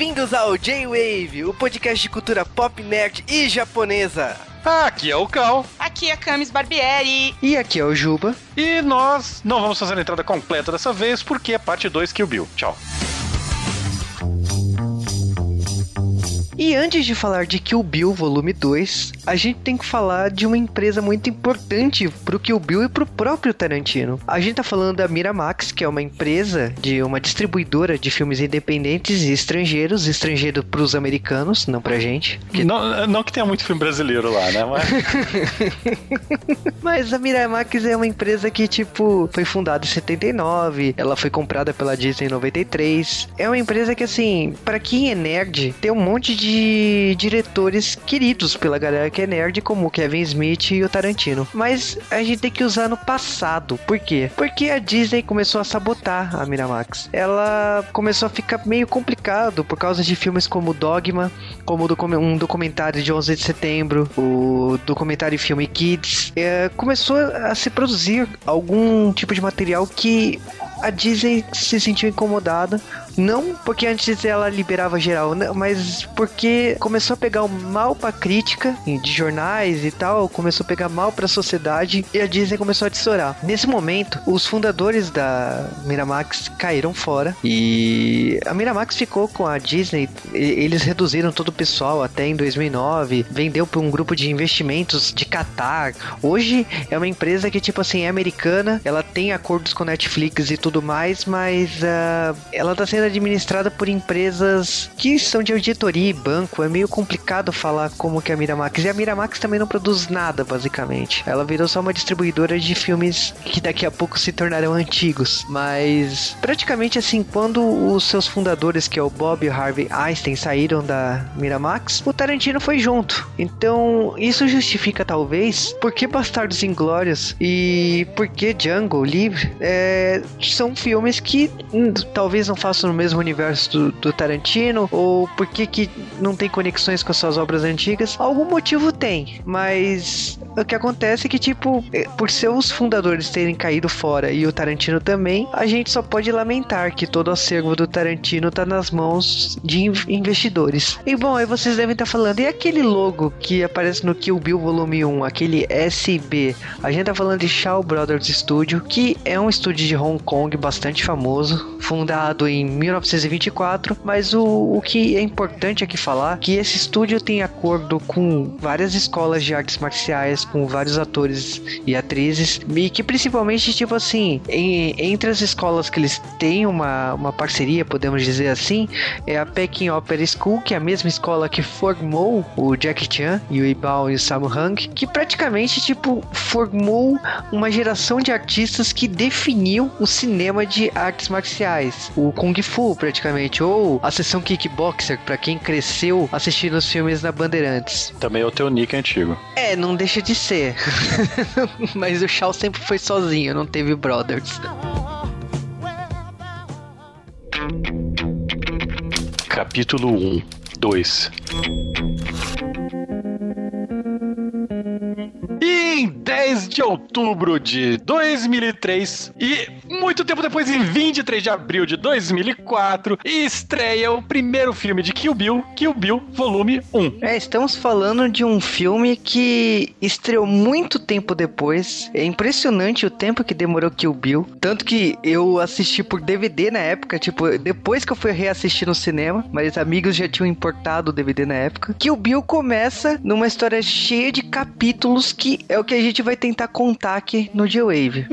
Bem-vindos ao J-Wave, o podcast de cultura pop, nerd e japonesa. Aqui é o Cal. Aqui é a Camis Barbieri. E aqui é o Juba. E nós não vamos fazer a entrada completa dessa vez, porque é parte 2 Kill Bill. Tchau. E antes de falar de Kill Bill Volume 2, a gente tem que falar de uma empresa muito importante pro Kill Bill e pro próprio Tarantino. A gente tá falando da Miramax, que é uma empresa de uma distribuidora de filmes independentes e estrangeiros, estrangeiro pros americanos, não pra gente. Que... Não, não que tenha muito filme brasileiro lá, né? Mas... Mas a Miramax é uma empresa que, tipo, foi fundada em 79, ela foi comprada pela Disney em 93. É uma empresa que, assim, para quem é nerd, tem um monte de de diretores queridos pela galera que é nerd, como o Kevin Smith e o Tarantino. Mas a gente tem que usar no passado. Por quê? Porque a Disney começou a sabotar a Miramax. Ela começou a ficar meio complicado por causa de filmes como Dogma, como um documentário de 11 de setembro, o documentário filme Kids. É, começou a se produzir algum tipo de material que a Disney se sentiu incomodada não porque antes ela liberava geral, mas porque começou a pegar o mal pra crítica de jornais e tal, começou a pegar mal pra sociedade e a Disney começou a tesourar. Nesse momento, os fundadores da Miramax caíram fora e a Miramax ficou com a Disney. Eles reduziram todo o pessoal até em 2009, vendeu para um grupo de investimentos de Qatar. Hoje é uma empresa que, tipo assim, é americana, ela tem acordos com Netflix e tudo mais, mas uh, ela tá sendo administrada por empresas que são de auditoria e banco. É meio complicado falar como que a Miramax. E a Miramax também não produz nada, basicamente. Ela virou só uma distribuidora de filmes que daqui a pouco se tornarão antigos. Mas praticamente assim, quando os seus fundadores, que é o Bob e o Harvey Einstein, saíram da Miramax, o Tarantino foi junto. Então, isso justifica talvez por que Bastardos Inglórios e por que Django Livre é, são filmes que hum, talvez não façam mesmo universo do, do Tarantino, ou por que, que não tem conexões com as suas obras antigas. Algum motivo tem, mas o que acontece é que, tipo, é, por seus fundadores terem caído fora e o Tarantino também, a gente só pode lamentar que todo o acervo do Tarantino tá nas mãos de investidores. E bom, aí vocês devem estar tá falando, e aquele logo que aparece no Kill Bill Volume 1, aquele SB? A gente tá falando de Shaw Brothers Studio, que é um estúdio de Hong Kong bastante famoso, fundado em 1924, mas o, o que é importante aqui falar que esse estúdio tem acordo com várias escolas de artes marciais, com vários atores e atrizes, e que principalmente, tipo assim, em, entre as escolas que eles têm uma, uma parceria, podemos dizer assim, é a Peking Opera School, que é a mesma escola que formou o Jackie Chan e o Ibao e o Sammo Hung, que praticamente, tipo, formou uma geração de artistas que definiu o cinema de artes marciais. O Kung Fu praticamente, ou a sessão Kickboxer, para quem cresceu assistindo os filmes na Bandeirantes. Também é o teu nick antigo. É, não deixa de ser. Mas o Shaw sempre foi sozinho, não teve brothers. Capítulo 1 2 em 10 de outubro de 2003 e muito tempo depois, em 23 de abril de 2004, estreia o primeiro filme de Kill Bill, Kill Bill Volume 1. É, estamos falando de um filme que estreou muito tempo depois. É impressionante o tempo que demorou Kill Bill. Tanto que eu assisti por DVD na época, tipo, depois que eu fui reassistir no cinema, mas amigos já tinham importado o DVD na época. Kill Bill começa numa história cheia de capítulos que é o que a gente vai tentar contar aqui no J-Wave.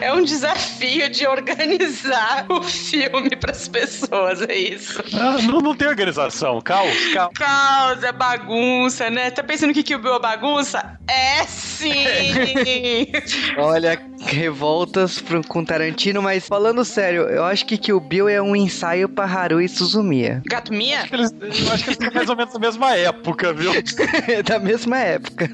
é um desafio de organizar o filme para as pessoas, é isso. Ah, não, não tem organização, caos, caos. Caos, é bagunça, né? Tá pensando que Kill Bill é bagunça? É sim! Olha, revoltas com Tarantino, mas falando sério, eu acho que Kill Bill é um ensaio pra Haru e Suzumiya. Gato Mia? Acho que eles, eu acho que eles estão mais ou menos da mesma época, viu? da mesma época.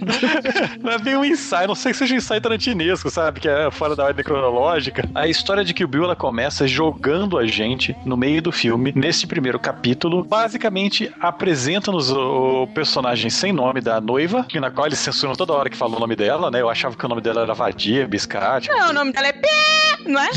Não é bem um ensaio, não sei que seja um ensaio tarantinesco, sabe? Que é fora da ordem cronológica. A história de Kill Bill, ela começa jogando a gente no meio do filme, nesse primeiro capítulo, basicamente apresenta-nos o personagem sem nome da noiva, na qual eles censuram toda hora que fala o nome dela, né? Eu achava que o nome dela era Vadia, Biscate. Não, o nome dela é Pé! não é?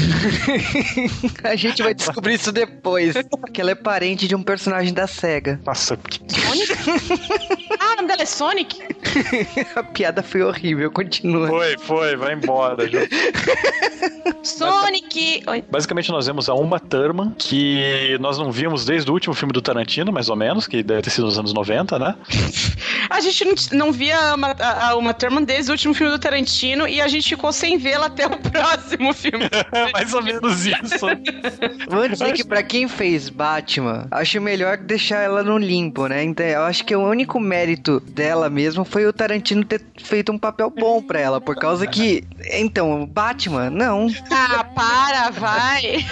A gente vai descobrir isso depois. Que ela é parente de um personagem da SEGA. Nossa, que nome dela é Sonic? A piada foi horrível, continua. foi, foi, vai embora. Sonic! Oi. Basicamente, nós vemos a Uma Thurman, que nós não vimos desde o último filme do Tarantino, mais ou menos, que deve ter sido nos anos 90, né? A gente não, não via a, Uma- a, a Uma Thurman desde o último filme do Tarantino e a gente ficou sem vê-la até o próximo filme. mais ou menos isso. Vou dizer que pra quem fez Batman, acho melhor deixar ela no limbo, né? Então, eu acho que o único mérito dela mesmo foi o Tarantino ter feito um papel bom pra ela, por causa que, então, Batman, não. Ah, para, vai.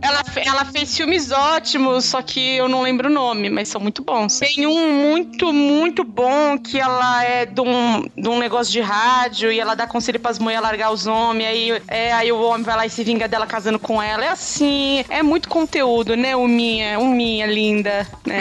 Ela, ela fez filmes ótimos, só que eu não lembro o nome, mas são muito bons. Tem um muito, muito bom que ela é de um, de um negócio de rádio e ela dá conselho pras mulheres largar os homens, aí, é, aí o homem vai lá e se vinga dela casando com ela. É assim, é muito conteúdo, né, Uminha? Uminha, linda. né?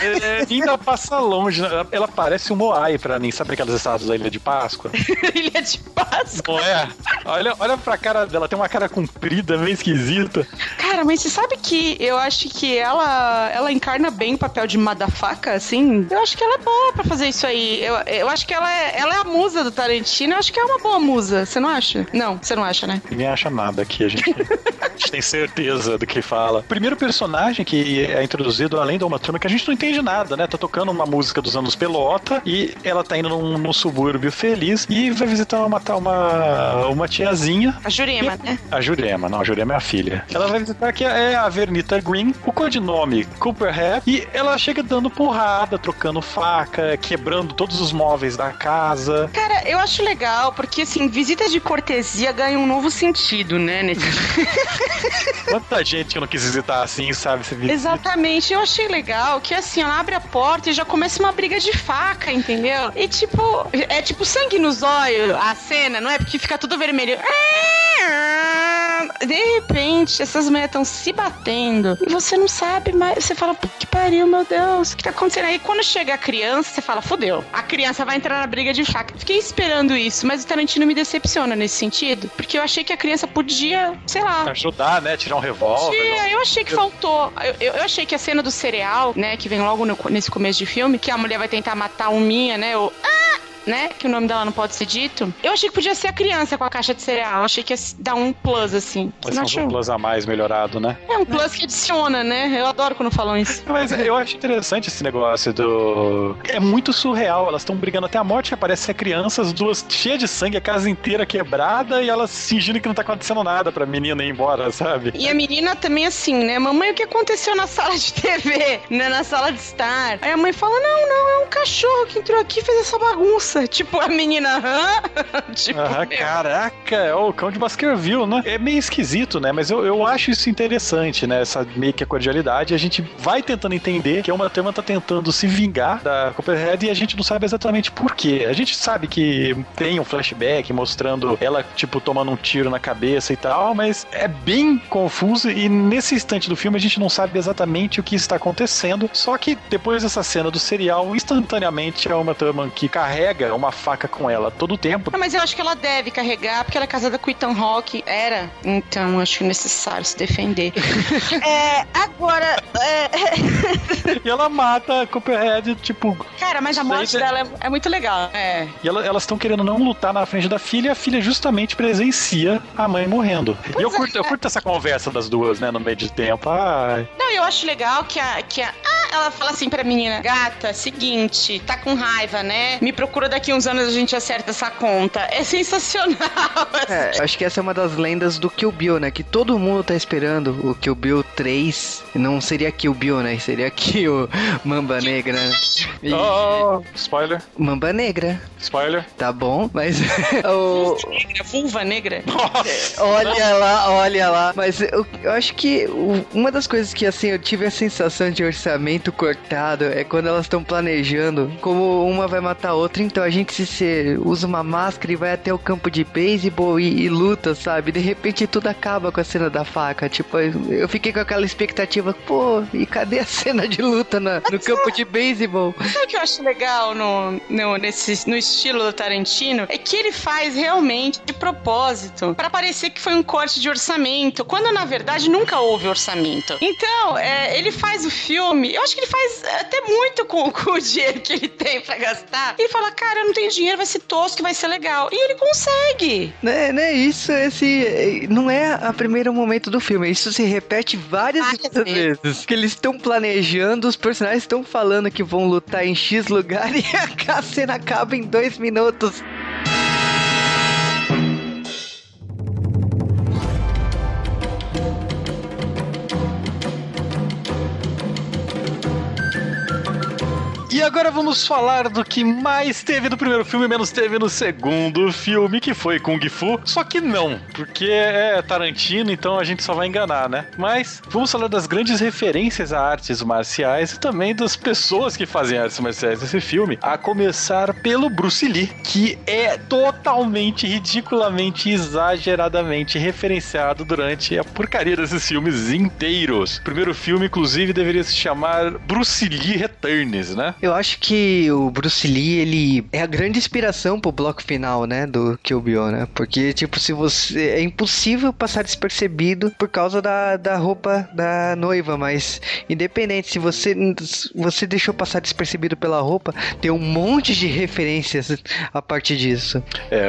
É, ainda passa longe. né? Ela- Ela parece um Moai pra mim. Sabe aquelas estátuas da Ilha de Páscoa? Ilha de Páscoa. Não é? Olha, olha pra cara dela, tem uma cara comprida, meio esquisita. Cara, mas você sabe que eu acho que ela, ela encarna bem o papel de madafaca, assim? Eu acho que ela é boa pra fazer isso aí. Eu, eu acho que ela é, ela é a musa do Tarantino. Eu acho que é uma boa musa. Você não acha? Não, você não acha, né? Ninguém acha nada aqui, a gente, a gente tem certeza do que fala. O primeiro personagem que é introduzido, além da Uma Turma, que a gente não entende nada, né? Tá tocando uma música dos anos E ela tá indo num, num subúrbio feliz e vai visitar uma, uma, uma tiazinha. A Jurema, né? A Jurema, não, a Jurema é a filha. Ela vai visitar que é a Vernita Green, o codinome Cooperhead, e ela chega dando porrada, trocando faca, quebrando todos os móveis da casa. Cara, eu acho legal, porque assim, visitas de cortesia ganham um novo sentido, né? Nesse... Quanta gente que não quis visitar assim, sabe? Exatamente, eu achei legal que assim, ela abre a porta e já começa uma briga de faca, entendeu? E tipo, é tipo sangue nos olhos a cena, não é? Porque fica tudo vermelho. De repente, essas mulheres estão se batendo e você não sabe mais. Você fala, "Puta que pariu, meu Deus, o que tá acontecendo? Aí quando chega a criança, você fala, fodeu. A criança vai entrar na briga de faca. Fiquei esperando isso, mas o Tarantino me decepciona nesse sentido, porque eu achei que a criança podia, sei lá, ajudar, né? Tirar um revólver. Tia, eu achei que faltou. Eu, eu- eu achei que a cena do cereal, né, que vem logo no- nesse começo de filme, que a mulher vai tentar matar um Minha, né, o... Ah! Né? Que o nome dela não pode ser dito. Eu achei que podia ser a criança com a caixa de cereal. Eu achei que ia dar um plus, assim. Não ser um plus a mais melhorado, né? É um plus que adiciona, né? Eu adoro quando falam isso. Mas eu acho interessante esse negócio do. É muito surreal. Elas estão brigando até a morte, aparece a criança, as duas cheias de sangue, a casa inteira quebrada e elas fingindo que não tá acontecendo nada pra menina ir embora, sabe? E a menina também assim, né? Mamãe, o que aconteceu na sala de TV? Né? Na sala de estar. Aí a mãe fala: Não, não, é um cachorro que entrou aqui e fez essa bagunça. Tipo, a menina, hã? tipo, Ah, caraca, é o cão de Baskerville, né? É meio esquisito, né? Mas eu, eu acho isso interessante, né? Essa meio que a cordialidade. A gente vai tentando entender que a Uma Thurman tá tentando se vingar da Copperhead e a gente não sabe exatamente por quê. A gente sabe que tem um flashback mostrando ela, tipo, tomando um tiro na cabeça e tal, mas é bem confuso e nesse instante do filme a gente não sabe exatamente o que está acontecendo. Só que depois dessa cena do serial, instantaneamente a Uma Thurman que carrega uma faca com ela todo o tempo, Ah, mas eu acho que ela deve carregar, porque ela é casada com o Ethan Hawke. Era. Então, acho necessário se defender. é, agora. é, E ela mata a Copperhead, tipo. cara, mas a morte dela é, é muito legal. É. E ela- elas estão querendo não lutar na frente da filha e a filha justamente presencia a mãe morrendo. e eu curto, eu curto essa conversa das duas, né, no meio de tempo. Ai. Não, eu acho legal que a. Que a ah, ela fala assim pra menina: Gata, seguinte, tá com raiva, né? Me procura daqui uns anos a gente acerta essa conta. É sensacional. É, acho que essa é uma das lendas do Kill Bill, né? Que todo mundo tá esperando o Kill Bill 3. Não seria Kill Bill, né? Seria aqui o Mamba Negra. E- Oh, spoiler, Mamba Negra, spoiler. tá bom? Mas o, negra, vulva negra. Nossa! Olha lá, olha lá. Mas eu, eu acho que uma das coisas que, assim, eu tive a sensação de orçamento cortado é quando elas estão planejando como uma vai matar a outra. Então, a gente se, se usa uma máscara e vai até o campo de beisebol e, e, luta, sabe? De repente tudo acaba com a cena da faca. Tipo, eu fiquei com aquela expectativa, pô, e cadê a cena de luta na, no campo de beisebol? Sabe o que eu acho legal no, no, nesse, no estilo do Tarantino? É que ele faz realmente de propósito para parecer que foi um corte de orçamento, quando na verdade nunca houve orçamento. Então, é, ele faz o filme, eu acho que ele faz até muito com, com o dinheiro que ele tem para gastar. Ele fala, cara, eu não tenho dinheiro, vai ser tosco, vai ser legal. E ele consegue. Né, né, isso, esse não é a primeiro momento do filme, isso se repete várias, várias vezes. vezes. Que eles estão planejando, os personagens estão falando que vão lutar em X lugar e a cena acaba em dois minutos. E agora vamos falar do que mais teve no primeiro filme, menos teve no segundo filme, que foi Kung Fu. Só que não, porque é Tarantino, então a gente só vai enganar, né? Mas vamos falar das grandes referências a artes marciais e também das pessoas que fazem artes marciais nesse filme, a começar pelo Bruce Lee, que é totalmente, ridiculamente, exageradamente referenciado durante a porcaria desses filmes inteiros. O primeiro filme, inclusive, deveria se chamar Bruce Lee Returns, né? Eu acho que o Bruce Lee, ele é a grande inspiração pro bloco final, né, do Kill Bill, né? Porque, tipo, se você... É impossível passar despercebido por causa da, da roupa da noiva, mas independente, se você, você deixou passar despercebido pela roupa, tem um monte de referências a partir disso. É,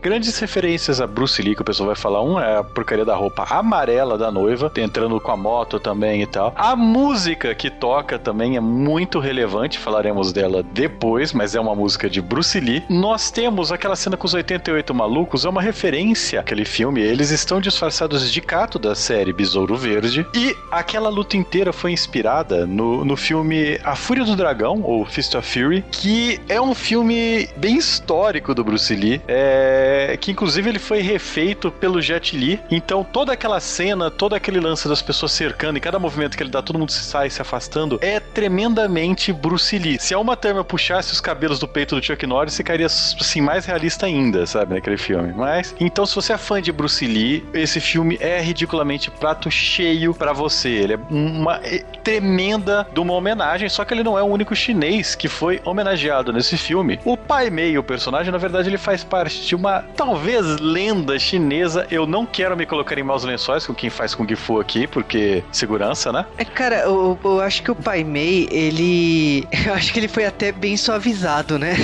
grandes referências a Bruce Lee que o pessoal vai falar, um é a porcaria da roupa amarela da noiva, entrando com a moto também e tal. A música que toca também é muito relevante, falaremos dela depois, mas é uma música de Bruce Lee. Nós temos aquela cena com os 88 malucos, é uma referência àquele filme. Eles estão disfarçados de Cato da série Besouro Verde. E aquela luta inteira foi inspirada no, no filme A Fúria do Dragão, ou Fist of Fury, que é um filme bem histórico do Bruce Lee, é, que inclusive ele foi refeito pelo Jet Li. Então toda aquela cena, todo aquele lance das pessoas cercando e cada movimento que ele dá, todo mundo sai se afastando, é tremendamente Bruce Lee. Se a Uma Thurman puxasse os cabelos do peito do Chuck Norris, ficaria assim mais realista ainda, sabe, naquele filme. Mas então se você é fã de Bruce Lee, esse filme é ridiculamente prato cheio para você. Ele é uma tremenda de uma homenagem, só que ele não é o único chinês que foi homenageado nesse filme. O Pai Mei, o personagem, na verdade, ele faz parte de uma talvez lenda chinesa. Eu não quero me colocar em maus lençóis com quem faz Kung Fu aqui, porque segurança, né? É, cara, eu, eu acho que o Pai Mei, ele. Eu acho que ele foi até bem suavizado, né?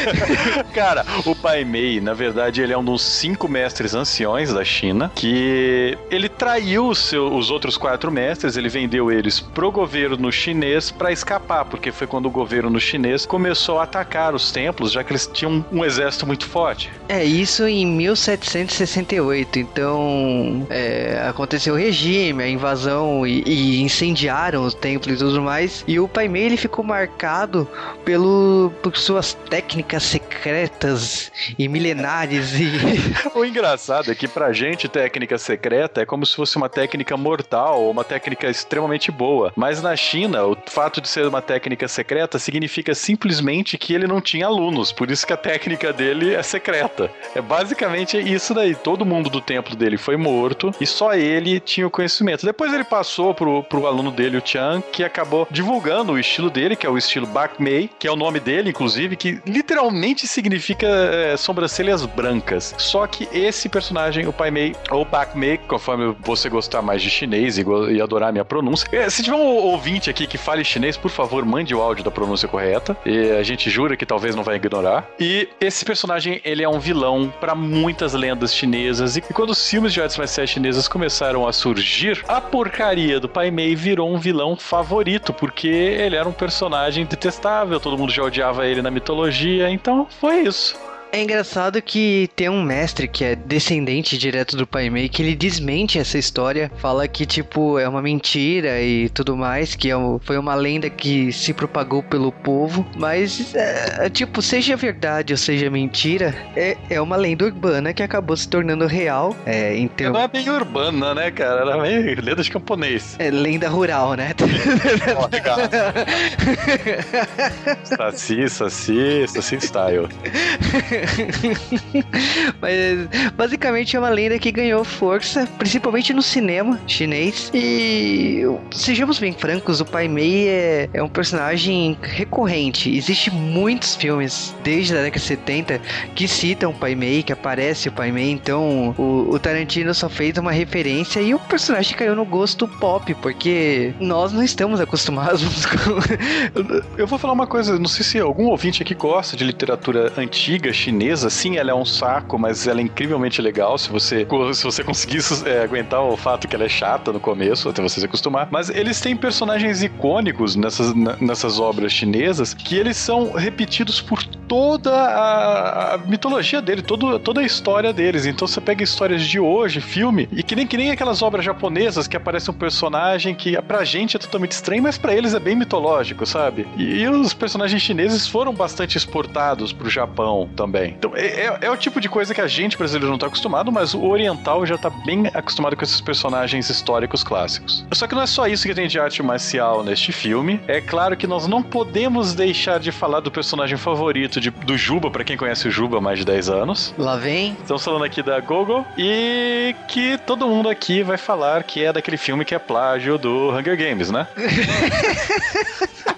cara, o Pai Mei, na verdade, ele é um dos cinco mestres anciões da China, que ele traiu os, seu, os outros quatro mestres, ele vendeu eles pro governo chinês para escapar, porque foi quando o governo chinês começou a atacar os templos, já que eles tinham um exército muito forte. É, isso em 1768, então é, aconteceu o regime, a invasão e, e incendiaram os templos e tudo mais, e o Pai Mei ele ficou marcado pelo, por suas técnicas secretas e milenares e... o engraçado é que pra gente técnica secreta é como se fosse uma técnica mortal ou uma técnica extremamente boa, mas na China o fato de ser uma técnica secreta significa simplesmente que ele não tinha alunos, por isso que a técnica dele é secreta. É basicamente isso daí, todo mundo do templo dele foi morto e só ele tinha o conhecimento. Depois ele passou pro, pro aluno dele, o Chan, que acabou divulgando o estilo dele, que é o estilo Bak Mei, que é o nome dele, inclusive, que literalmente significa é, sobrancelhas brancas. Só que esse personagem, o Pai Mei, ou Bak Mei, conforme você gostar mais de chinês e, e adorar a minha pronúncia. É, se tiver um ouvinte aqui que fale chinês, por favor, mande o áudio da pronúncia correta. E a gente jura que talvez não vai ignorar. E esse personagem, ele é um vilão para muitas lendas chinesas. E quando os filmes de artes marciais chinesas começaram a surgir, a porcaria do Pai Mei virou um vilão favorito, porque ele era um personagem detestável, todo mundo já odiava ele na mitologia, então foi isso. É engraçado que tem um mestre que é descendente direto do Pai Mei que ele desmente essa história, fala que tipo é uma mentira e tudo mais, que é um, foi uma lenda que se propagou pelo povo, mas é, tipo seja verdade ou seja mentira, é, é uma lenda urbana que acabou se tornando real. É, então Não é bem urbana, né, cara? Ela é meio lenda de camponês. é lenda rural, né? Ó, legal. Saci, saci, saci style. Mas basicamente é uma lenda que ganhou força, principalmente no cinema chinês. E sejamos bem francos, o Pai Mei é, é um personagem recorrente. Existem muitos filmes desde a década de 70 que citam o Pai Mei, que aparece o Pai Mei. Então o, o Tarantino só fez uma referência e o personagem caiu no gosto pop, porque nós não estamos acostumados com. Eu vou falar uma coisa, não sei se algum ouvinte aqui gosta de literatura antiga chinesa. Sim, ela é um saco, mas ela é incrivelmente legal se você, se você conseguir é, aguentar o fato que ela é chata no começo, até você se acostumar. Mas eles têm personagens icônicos nessas, nessas obras chinesas que eles são repetidos por toda a, a mitologia dele, todo, toda a história deles. Então você pega histórias de hoje, filme, e que nem, que nem aquelas obras japonesas que aparece um personagem que pra gente é totalmente estranho, mas pra eles é bem mitológico, sabe? E, e os personagens chineses foram bastante exportados pro Japão também. Então é, é- é o tipo de coisa que a gente brasileiro não tá acostumado, mas o oriental já tá bem acostumado com esses personagens históricos clássicos. Só que não é só isso que tem de arte marcial neste filme. É claro que nós não podemos deixar de falar do personagem favorito de- do Juba, pra quem conhece o Juba há mais de 10 anos. Lá vem. Estamos falando aqui da Gogo e que todo mundo aqui vai falar que é daquele filme que é plágio do Hunger Games, né?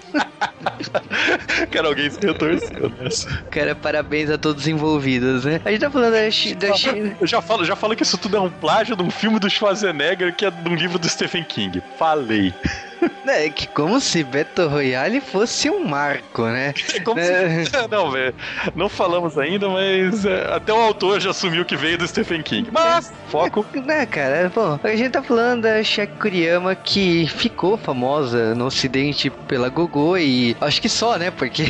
Quero alguém se retorceu nessa. Cara, parabéns a todos os envolvidos, né? A gente tá falando da, Chi- da China. Eu já falo, já falo que isso tudo é um plágio de um filme do Schwarzenegger que é de um livro do Stephen King. Falei. É que como se Battle Royale fosse um marco, né? É como É. se... Não, velho. Não falamos ainda, mas é, até o autor já assumiu que veio do Stephen King. Mas, foco. Né, cara? Bom, a gente tá falando da Shaq Kuriyama que ficou famosa no ocidente pela Gogô e acho que só, né? Porque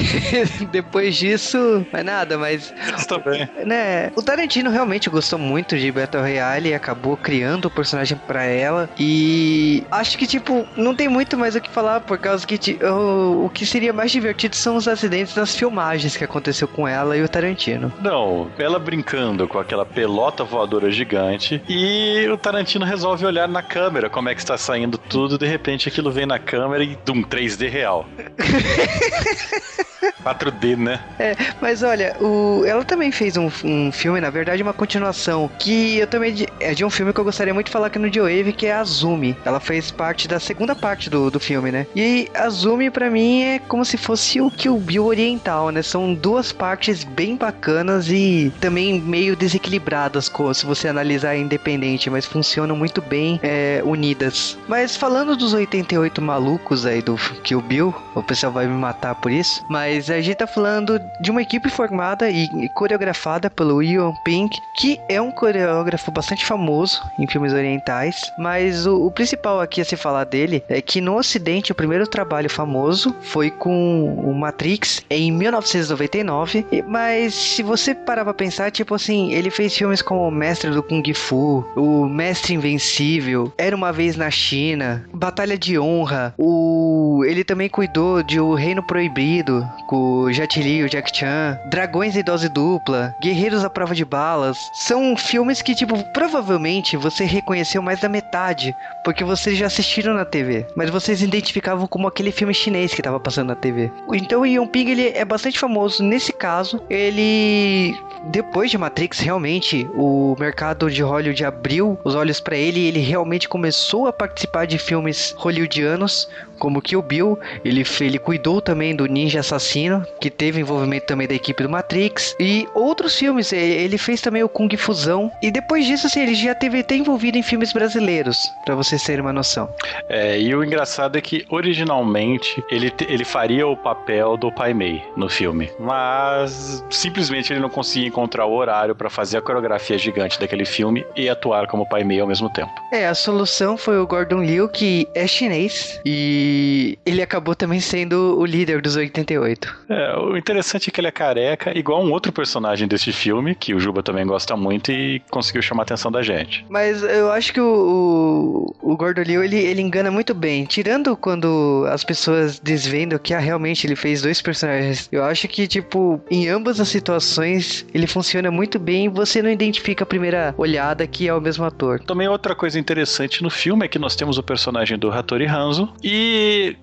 depois disso, não é nada, mas Isso também. né, o Tarantino realmente gostou muito de Battle Royale e acabou criando o personagem pra ela. E acho que, tipo, não tem muito mais o que falar, por causa que o, o que seria mais divertido são os acidentes das filmagens que aconteceu com ela e o Tarantino. Não, ela brincando com aquela pelota voadora gigante e o Tarantino resolve olhar na câmera como é que está saindo tudo, de repente aquilo vem na câmera e dum, 3D real. 4D, né? É, mas olha, o, ela também fez um, um filme, na verdade, uma continuação, que eu também. É de um filme que eu gostaria muito de falar aqui no Joe que é Azumi. Ela fez parte da segunda parte do, do filme, né? E Azumi, pra mim, é como se fosse o Kill Bill oriental, né? São duas partes bem bacanas e também meio desequilibradas, se você analisar independente, mas funcionam muito bem é, unidas. Mas falando dos 88 malucos aí do Kill Bill, o pessoal vai me matar por isso, mas a gente tá falando de uma equipe formada e e coreografada pelo Ian Pink, que é um coreógrafo bastante famoso em filmes orientais, mas o, o principal aqui a se falar dele é que no ocidente o primeiro trabalho famoso foi com o Matrix em 1999, e- mas se você parar pra pensar, tipo assim, ele fez filmes como O Mestre do Kung Fu, O Mestre Invencível, Era Uma Vez na China, Batalha de Honra, o... ele também cuidou de O Reino Proibido, com o Jet Li e o Jack Chan, Dragões em Dose Dupla, Guerreiros à Prova de Balas, são filmes que, tipo, provavelmente você reconheceu mais da metade, porque vocês já assistiram na TV, mas vocês identificavam como aquele filme chinês que tava passando na TV. Então o Yong Ping ele é bastante famoso nesse caso. Ele depois de Matrix, realmente o mercado de Hollywood abriu os olhos pra ele e ele realmente começou a participar de filmes hollywoodianos, como Kill Bill. Ele, ele cuidou também do Ninja Assassino, que teve envolvimento também da equipe do Matrix, e outros filmes. Ele fez também o Kung Fusão. E depois disso, assim, ele já teve até envolvido em filmes brasileiros, pra vocês terem uma noção. É, e o engraçado é que originalmente ele, ele faria o papel do Pai Mei no filme, mas simplesmente ele não conseguia encontrar o horário pra fazer a coreografia gigante daquele filme e atuar como Pai Mei ao mesmo tempo. É, a solução foi o Gordon Liu, que é chinês, e E ele acabou também sendo o líder dos 88. É, o interessante é que ele é careca, igual um outro personagem desse filme, que o Juba também gosta muito e conseguiu chamar a atenção da gente. Mas eu acho que o, o, o Gordolio, ele, ele engana muito bem. Tirando quando as pessoas desvendam que ah, realmente ele fez dois personagens. Eu acho que, tipo, em ambas as situações, ele funciona muito bem e você não identifica a primeira olhada que é o mesmo ator. Também outra coisa interessante no filme é que nós temos o personagem do Hattori Hanzo e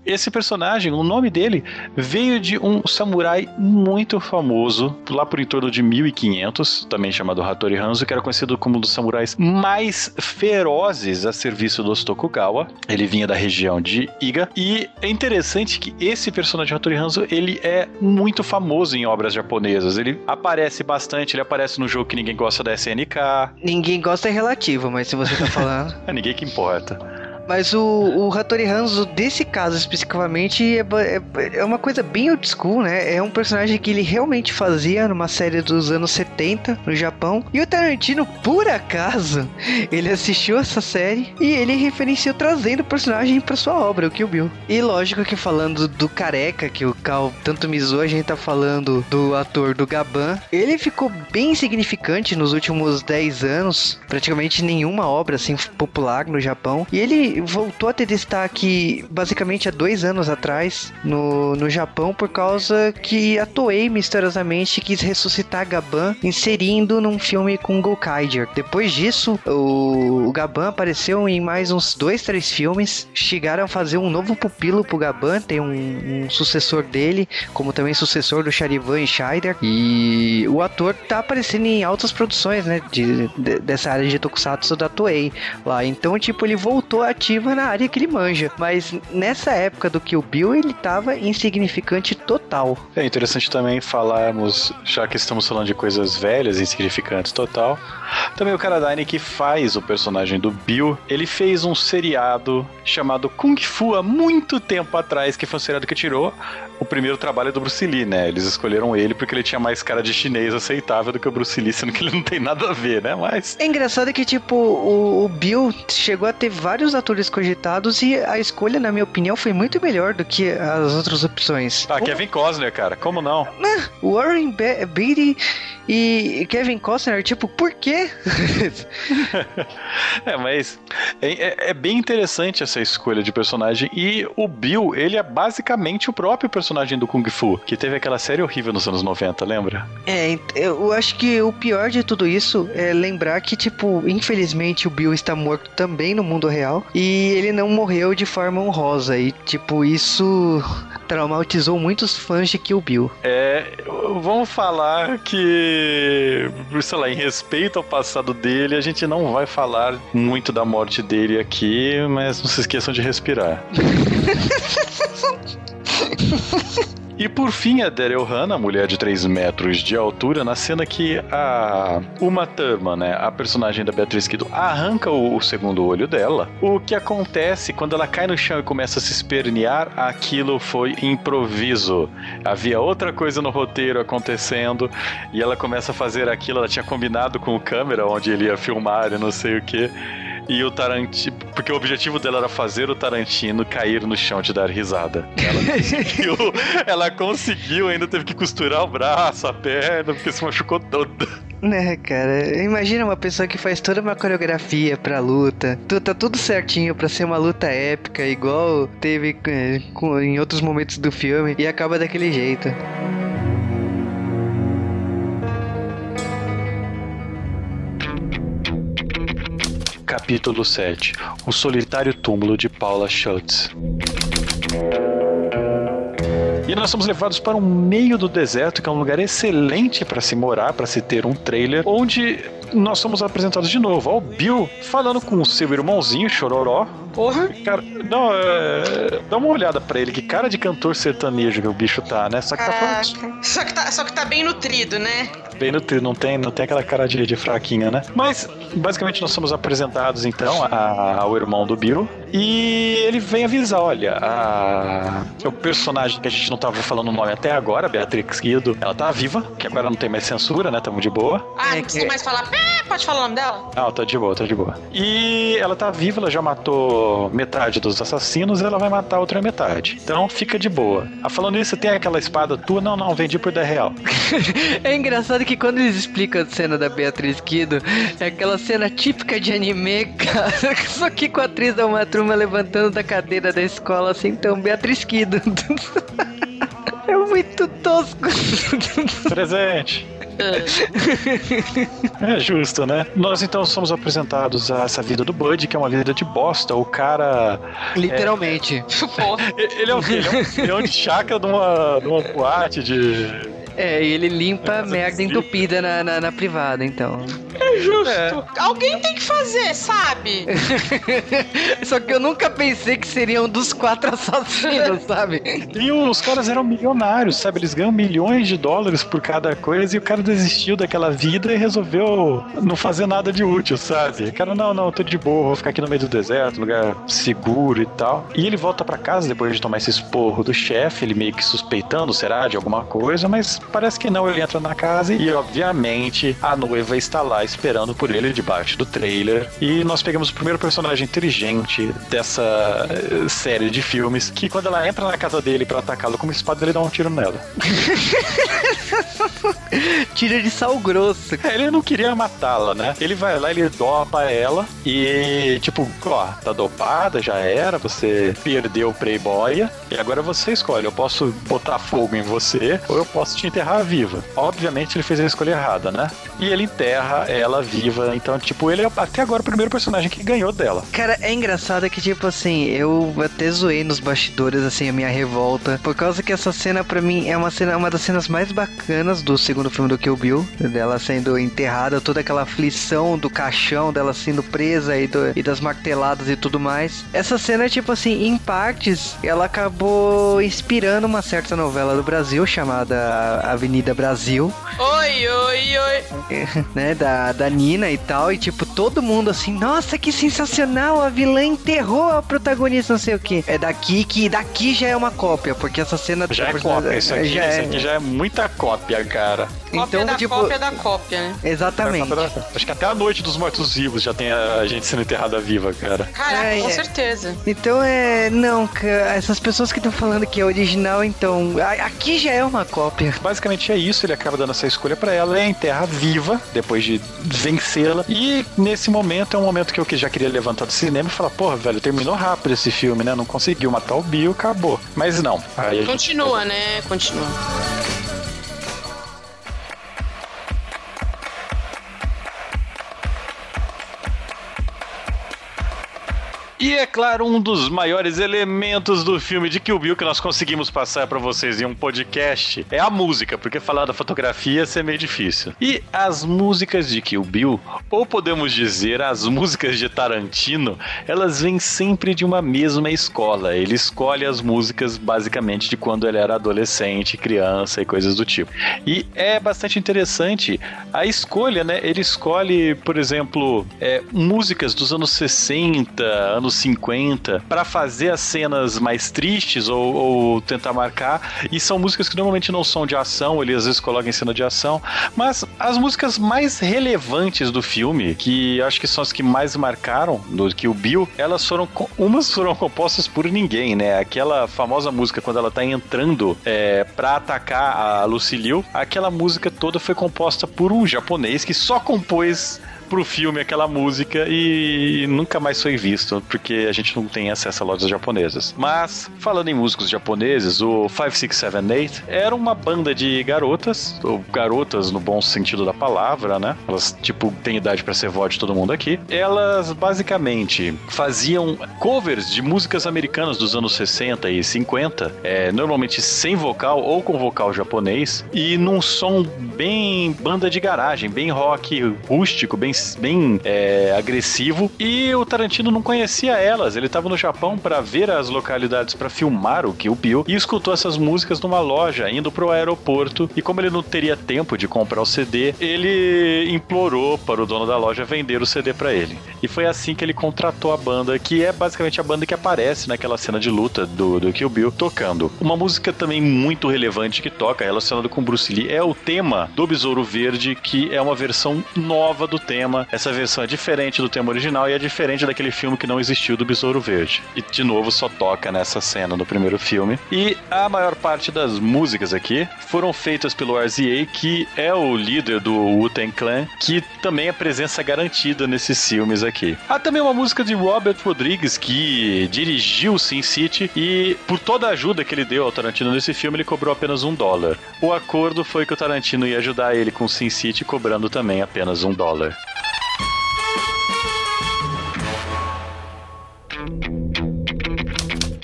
esse personagem, o nome dele, veio de um samurai muito famoso, lá por em torno de 1500, também chamado Hattori Hanzo, que era conhecido como um dos samurais mais ferozes a serviço dos Tokugawa. Ele vinha da região de Iga e é interessante que esse personagem Hattori Hanzo, ele é muito famoso em obras japonesas. Ele aparece bastante, ele aparece no jogo que ninguém gosta da SNK. Ninguém gosta é relativo, mas se você tá falando. É ninguém que importa. Mas o, o Hattori Hanzo, desse caso especificamente, é, é, é, uma coisa bem old school, né? É um personagem que ele realmente fazia numa série dos anos 70 no Japão. E o Tarantino, por acaso, ele assistiu essa série e ele referenciou trazendo o personagem pra sua obra, o Kill Bill. E lógico que falando do careca, que o Cal tanto misou, a gente tá falando do ator do Gaban. Ele ficou bem insignificante nos últimos 10 anos, praticamente nenhuma obra assim popular no Japão. E ele voltou a ter destaque basicamente há dois anos atrás no, no Japão por causa que a Toei misteriosamente quis ressuscitar Gaban inserindo num filme com Gokaiger. Depois disso, o, o Gaban apareceu em mais uns dois, três filmes. Chegaram a fazer um novo pupilo pro Gaban, tem um, um sucessor dele, como também sucessor do Charivan e Scheider. E o ator tá aparecendo em altas produções, né, de, de, dessa área de Tokusatsu da Toei lá. Então, tipo, ele voltou a ativa na área que ele manja. Mas nessa época do Kill Bill, ele tava insignificante total. É interessante também falarmos, já que estamos falando de coisas velhas, insignificantes total. Também o Karadine que faz o personagem do Bill, ele fez um seriado chamado Kung Fu há muito tempo atrás, que foi um seriado que tirou o primeiro trabalho do Bruce Lee, né? Eles escolheram ele porque ele tinha mais cara de chinês aceitável do que o Bruce Lee, sendo que ele não tem nada a ver, né? Mas. É engraçado que, tipo, o, o Bill chegou a ter vários atores cogitados e a escolha, na minha opinião, foi muito melhor do que as outras opções. Ah, Kevin Costner, cara, como não? Warren Be Beatty e Kevin Costner, tipo, por é, mas é, é, é, bem interessante essa escolha de personagem. E o Bill, ele é basicamente o próprio personagem do Kung Fu, que teve aquela série horrível nos anos 90, lembra? É, eu acho que o pior de tudo isso é lembrar que, tipo, infelizmente o Bill está morto também no mundo real e ele não morreu de forma honrosa. E, tipo, isso traumatizou muitos fãs de Kill Bill. É, vamos falar que, sei lá, em respeito ao passado dele, a gente não vai falar muito da morte dele aqui, mas não se esqueçam de respirar. E por fim, a Daryl Hannah, mulher de 3 metros de altura, na cena que a Uma Thurman, né, a personagem da Beatriz Kido, arranca o, o, segundo olho dela. O que acontece quando ela cai no chão e começa a se espernear, aquilo foi improviso. Havia outra coisa no roteiro acontecendo e ela começa a fazer aquilo, ela tinha combinado com o câmera onde ele ia filmar e não sei o que. E o Tarantino. Porque o objetivo dela era fazer o Tarantino cair no chão de dar risada. Ela conseguiu, ela conseguiu ainda teve que costurar o braço, a perna, porque se machucou toda. Né, cara? Imagina uma pessoa que faz toda uma coreografia pra luta. Tá tudo certinho pra ser uma luta épica, igual teve é, em outros momentos do filme, e acaba daquele jeito. Capítulo 7 O solitário túmulo de Paula Schultz. E nós somos levados para o meio do deserto, que é um lugar excelente para se morar, para se ter um trailer, onde nós somos apresentados de novo ao Bill falando com o seu irmãozinho Chororó. Porra! Cara, não, é, dá uma olhada pra ele, que cara de cantor sertanejo que o bicho tá, né? Só que tá falando... só que tá, só que tá bem nutrido, né? Bem nutrido, não tem, não tem aquela cara de, de fraquinha, né? Mas, basicamente, nós somos apresentados, então, a, ao irmão do Bill. E ele vem avisar, olha, a, o personagem que a gente não tava falando o nome até agora, Beatrix Guido, ela tá viva, que agora não tem mais censura, né? Tamo de boa. Ah, não precisa mais falar É, pode falar o nome dela? Não, tá de boa, tá de boa. E ela tá viva, ela já matou metade dos assassinos e ela vai matar a outra metade. Então fica de boa. Ah, falando isso, você tem aquela espada tua? Não, não, vendi por 10 real. é engraçado que quando eles explicam a cena da Beatriz Kido, é aquela cena típica de anime, cara. Só que com a atriz da uma turma levantando da cadeira da escola assim, então, Beatriz Kido. É muito tosco. Presente. É justo, né? Nós então somos apresentados a essa vida do Bud, que é uma vida de bosta. O cara. Literalmente. É... ele é? Ele é um, ele é um de chácara de uma, de uma boate de é, e ele limpa a merda entupida na, na, na, privada, então. É justo. É. Alguém tem que fazer, sabe? Só que eu nunca pensei que seriam dos quatro assassinos, sabe? E os caras eram milionários, sabe? Eles ganham milhões de dólares por cada coisa e o cara desistiu daquela vida e resolveu não fazer nada de útil, sabe? O cara, não, não, tô de boa, vou ficar aqui no meio do deserto, lugar seguro e tal. E ele volta para casa depois de tomar esse esporro do chefe, ele meio que suspeitando, será, de alguma coisa, mas parece que não. Ele entra na casa e, obviamente, a noiva está lá esperando por ele debaixo do trailer. E nós pegamos o primeiro personagem inteligente dessa eh, série de filmes que, quando ela entra na casa dele para atacá-lo com uma espada, ele dá um tiro nela. Tira de sal grosso. É, ele não queria matá-la, né? Ele vai lá, ele dopa ela e, tipo, ó, tá dopada, já era, você perdeu o Playboy e agora você escolhe. Eu posso botar fogo em você ou eu posso te enterrar viva. Obviamente ele fez a escolha errada, né? E ele enterra ela viva. Então, tipo, ele é até agora o primeiro personagem que ganhou dela. Cara, é engraçado que, tipo assim, eu até zoei nos bastidores, assim, a minha revolta. Por causa que essa cena, pra mim, é uma cena, uma das cenas mais bacanas do segundo filme do Kill Bill. Dela sendo enterrada, toda aquela aflição do caixão, dela sendo presa e, do, e das marteladas e tudo mais. Essa cena, tipo assim, em partes, ela acabou inspirando uma certa novela do Brasil chamada Avenida Brasil. Oi, oi, oi. né, da, da Nina e tal. E tipo, todo mundo assim, nossa, que sensacional, a vilã enterrou a protagonista, não sei o que. É daqui que daqui já é uma cópia, porque essa cena já é cópia, isso aqui, já, isso aqui é... já é muita cópia, cara. Cópia então, da tipo, cópia da cópia, né? Exatamente. Acho que até a noite dos mortos-vivos já tem a gente sendo enterrada viva, cara. Caraca, é, com é. certeza. Então é. Não, essas pessoas que estão falando que é original, então. Aqui já é uma cópia. Basicamente é isso, ele acaba dando essa escolha para ela, é enterra viva, depois de vencê-la. E nesse momento é um momento que eu já queria levantar do cinema e falar, porra, velho, terminou rápido esse filme, né? Não conseguiu matar o Bill, acabou. Mas não. Continua, gente... né? Continua. E é claro, um dos maiores elementos do filme de Kill Bill que nós conseguimos passar para vocês em um podcast é a música, porque falar da fotografia é meio difícil. E as músicas de Kill Bill, ou podemos dizer as músicas de Tarantino, elas vêm sempre de uma mesma escola. Ele escolhe as músicas basicamente de quando ele era adolescente, criança e coisas do tipo. E é bastante interessante a escolha, né? Ele escolhe, por exemplo, é, músicas dos anos 60, anos anos 50 para fazer as cenas mais tristes ou, ou, tentar marcar. E são músicas que normalmente não são de ação, ele às vezes coloca em cena de ação. Mas as músicas mais relevantes do filme, que acho que são as que mais marcaram do que o Bill, elas foram. Umas foram compostas por ninguém, né? Aquela famosa música quando ela tá entrando é, pra atacar a Lucille, aquela música toda foi composta por um japonês que só compôs pro filme aquela música e nunca mais foi visto, porque a gente não tem acesso a lojas japonesas. Mas, falando em músicos japoneses, o 5678 era uma banda de garotas, ou garotas no bom sentido da palavra, né? Elas, tipo, têm idade para ser vó de todo mundo aqui. Elas, basicamente, faziam covers de músicas americanas dos anos 60 e 50, é, normalmente sem vocal ou com vocal japonês, e num som bem banda de garagem, bem rock rústico, bem bem é, agressivo. E o Tarantino não conhecia elas. Ele estava no Japão para ver as localidades para filmar o Kill Bill e escutou essas músicas numa loja indo pro aeroporto. E como ele não teria tempo de comprar o CD, ele implorou para o dono da loja vender o CD para ele. E foi assim que ele contratou a banda, que é basicamente a banda que aparece naquela cena de luta do, do Kill Bill tocando. Uma música também muito relevante que toca, relacionada com Bruce Lee, é o tema do Besouro Verde, que é uma versão nova do tema. Essa versão é diferente do tema original e é diferente daquele filme que não existiu do Besouro Verde. E de novo só toca nessa cena do primeiro filme. E a maior parte das músicas aqui foram feitas pelo RZA, que é o líder do Wu-Tang Clan, que também é presença garantida nesses filmes aqui. Há também uma música de Robert Rodrigues, que dirigiu Sin City e por toda a ajuda que ele deu ao Tarantino nesse filme, ele cobrou apenas um dólar. O acordo foi que o Tarantino ia ajudar ele com Sin City, cobrando também apenas um dólar.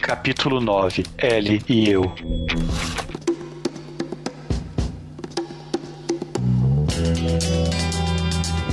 Capítulo 9 Ellie e eu.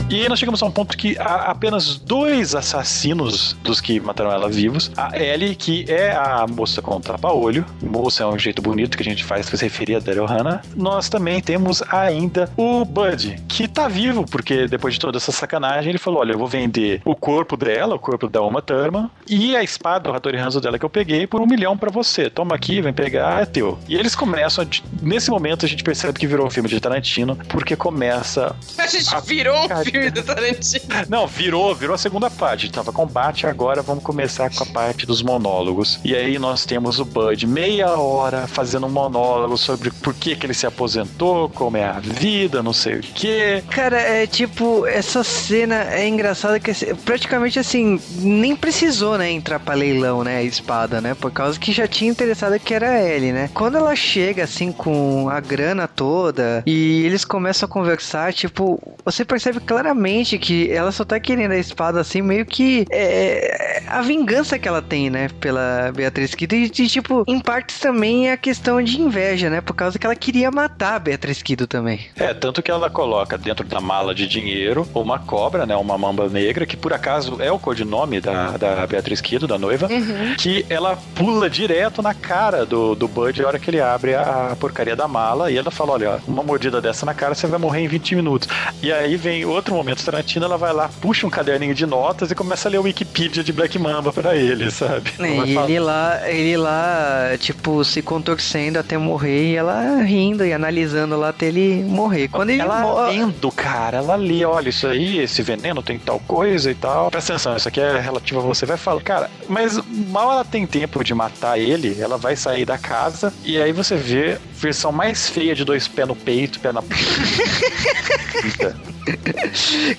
E aí nós chegamos a um ponto que há apenas dois assassinos dos que mataram ela vivos. A Ellie, que é a moça com tapa-olho. Moça é um jeito bonito que a gente faz para se referir a Daryl Hannah. Nós também temos ainda o Bud, que tá vivo, porque depois de toda essa sacanagem, ele falou: Olha, eu vou vender o corpo dela, o corpo da Uma Thurman, e a espada do Hattori Hanzo dela que eu peguei por um milhão para você. Toma aqui, vem pegar, é teu. E eles começam. A, nesse momento a gente percebe que virou um filme de Tarantino, porque começa. A gente a... virou um filme filme do Tarantino. Não, virou, virou a segunda parte. Tava combate, agora vamos começar com a parte dos monólogos. E aí nós temos o Bud meia hora fazendo um monólogo sobre por que, que ele se aposentou, como é a vida, não sei o quê. Cara, é tipo, essa cena é engraçada que praticamente assim, nem precisou, né, entrar pra leilão, né, a espada, né, por causa que já tinha interessado que era ele, né. Quando ela chega assim com a grana toda e eles começam a conversar, tipo, você percebe claramente claramente que ela só tá querendo a espada assim, meio que é, a vingança que ela tem, né, pela Beatriz Kido. E, de, tipo, em partes também é a questão de inveja, né, por causa que ela queria matar a Beatriz Kido também. É, tanto que ela coloca dentro da mala de dinheiro uma cobra, né, uma mamba negra, que por acaso é o codinome da, da Beatriz Kido, da noiva, uhum. que ela pula direto na cara do, do Bud na hora que ele abre a porcaria da mala e ela fala, olha, uma mordida dessa na cara você vai morrer em 20 minutos. E aí vem outro momento Tarantino, ela vai lá, puxa um caderninho de notas e começa a ler o Wikipedia de Black Mamba pra ele, sabe? E ele lá, ele lá, tipo, se contorcendo até morrer e ela rindo e analisando lá até ele morrer. Quando ele ela mor... lendo, cara, ela lê, olha, isso aí, esse veneno tem tal coisa e tal. Presta atenção, isso aqui é relativo a você. Vai falar, cara, mas mal ela tem tempo de matar ele, ela vai sair da casa e aí você vê versão mais feia de dois pés no peito, pé na.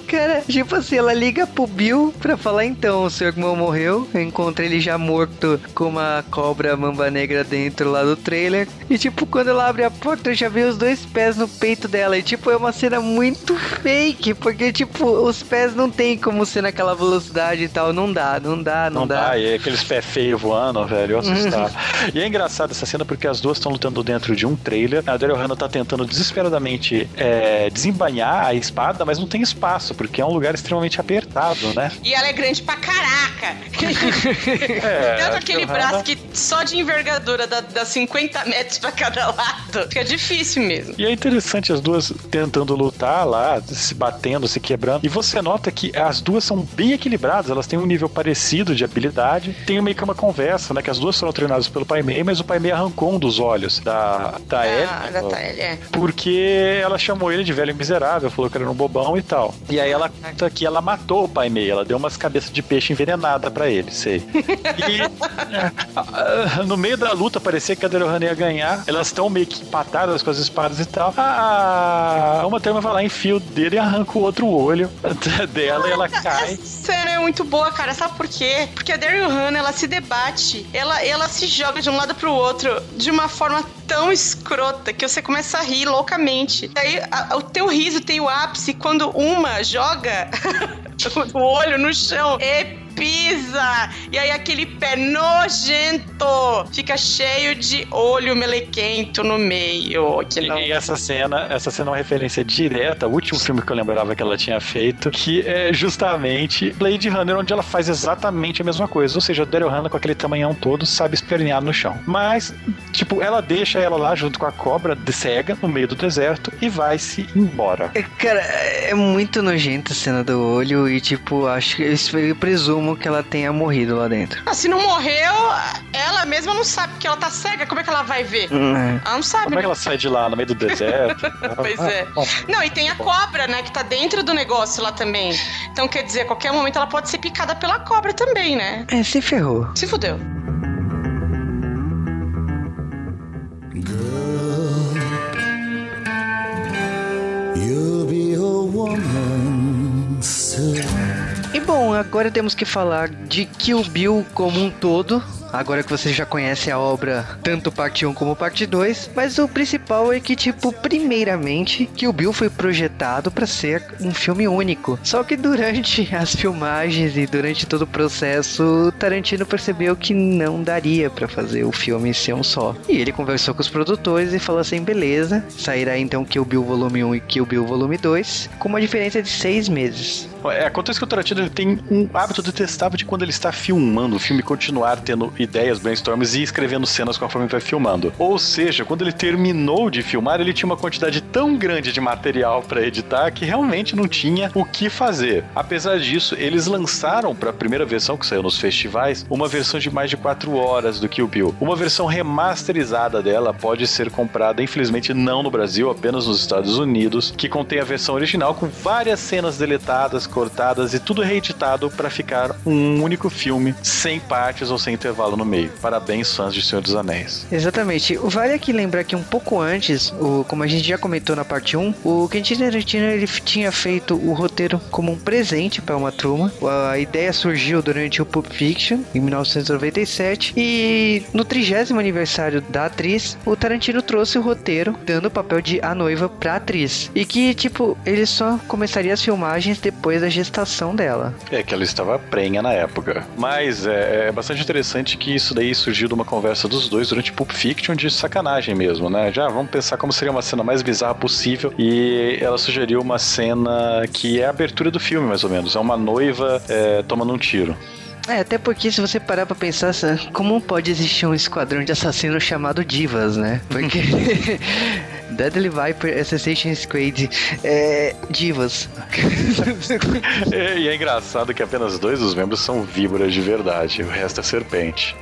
Cara, tipo assim, ela liga pro Bill pra falar então, o seu irmão morreu, eu encontrei ele já morto com uma cobra mamba negra dentro lá do trailer. E tipo, quando ela abre a porta, já vê os dois pés no peito dela. E tipo, é uma cena muito fake, porque tipo, os pés não tem como ser naquela velocidade e tal. Não dá, não dá, não, não dá. dá. E aqueles pés feios voando, velho, assustar. e é engraçado essa cena porque as duas estão lutando dentro de um trailer. A Daryl Hannah tá tentando desesperadamente é, desembanhar a espada, mas não tem espaço, porque é um lugar extremamente apertado, né? E ela é grande pra caraca. é, Tanto aquele braço que só de envergadura dá, dá 50 metros pra cada lado. Fica difícil mesmo. E é interessante as duas tentando lutar lá, se batendo, se quebrando. E você nota que as duas são bem equilibradas, elas têm um nível parecido de habilidade. Tem meio que uma conversa, né? Que as duas foram treinadas pelo Pai Mei, mas o Pai Mei arrancou um dos olhos da, da ah, Ellie. Da Ellie, é. Porque ela chamou ele de velho miserável, falou que era um bobão e tal. E aí ela conta que ela matou o Pai Mei, ela deu umas cabeças de peixe envenenada para ele, sei. E no meio da luta parecia que a Daryl ia ganhar. Elas estão meio que empatadas com as espadas e tal. A uma turma vai lá, enfia o dedo e arranca o outro olho dela e ela cai. Essa cena é muito boa, cara. Sabe por quê? Porque a Daryl Hannah, ela se debate, ela, ela se joga de um lado pro outro de uma forma tão escrota que você começa a rir loucamente. Aí a, o teu riso tem o ápice quando uma joga o olho no chão. É pisa! E aí aquele pé nojento fica cheio de olho melequento no meio. E, e essa cena, essa cena é uma referência direta ao último filme que eu lembrava que ela tinha feito, que é justamente Blade Runner, onde ela faz exatamente a mesma coisa. Ou seja, a Daryl Hannah com aquele tamanhão todo sabe espernear no chão. Mas, tipo, ela deixa ela lá junto com a cobra de cega no meio do deserto e vai-se embora. É, cara, é muito nojenta a cena do olho e, tipo, acho que eu presumo que ela tenha morrido lá dentro. Ah, se não morreu, ela mesma não sabe que ela tá cega. Como é que ela vai ver? Hum, é. Ela não sabe. Como é que ela sai de lá no meio do deserto? pois é. Não, e tem a cobra, né, que tá dentro do negócio lá também. Então, quer dizer, a qualquer momento ela pode ser picada pela cobra também, né? É, se ferrou. Se fudeu. You'll be a woman bom, agora temos que falar de Kill Bill como um todo. Agora que você já conhece a obra, tanto parte 1 como parte 2, mas o principal é que, tipo, primeiramente, o Bill foi projetado para ser um filme único. Só que durante as filmagens e durante todo o processo, Tarantino percebeu que não daria para fazer o filme ser um só. E ele conversou com os produtores e falou assim: beleza, sairá então Kill Bill Volume 1 e Kill Bill Volume 2, com uma diferença de seis meses. É, acontece que o Tarantino ele tem um hábito detestável de quando ele está filmando o filme continuar tendo ideias, brainstorms e escrevendo cenas conforme vai filmando. Ou seja, quando ele terminou de filmar, ele tinha uma quantidade tão grande de material para editar que realmente não tinha o que fazer. Apesar disso, eles lançaram para a primeira versão que saiu nos festivais uma versão de mais de 4 horas do Kill Bill. Uma versão remasterizada dela pode ser comprada, infelizmente não no Brasil, apenas nos Estados Unidos, que contém a versão original com várias cenas deletadas, cortadas e tudo reeditado para ficar um único filme, sem partes ou sem intervalo no meio. Parabéns, fãs de Senhor dos Anéis. Exatamente. Vale aqui lembrar que um pouco antes, o, como a gente já comentou na parte 1, o Quentin Tarantino ele tinha feito o roteiro como um presente para uma turma. A ideia surgiu durante o Pulp Fiction, em 1997, e no 30 aniversário da atriz, o Tarantino trouxe o roteiro, dando o papel de a noiva pra atriz. E que, tipo, ele só começaria as filmagens depois da gestação dela. É que ela estava prenha na época. Mas é, é bastante interessante que isso daí surgiu de uma conversa dos dois durante Pulp Fiction de sacanagem mesmo, né? Já vamos pensar como seria uma cena mais bizarra possível. E ela sugeriu uma cena que é a abertura do filme, mais ou menos. É uma noiva é, tomando um tiro. É, até porque se você parar pra pensar, como pode existir um esquadrão de assassinos chamado Divas, né? Porque Deadly Viper Assassination Squad é Divas. é, e é engraçado que apenas dois dos membros são víboras de verdade, o resto é serpente.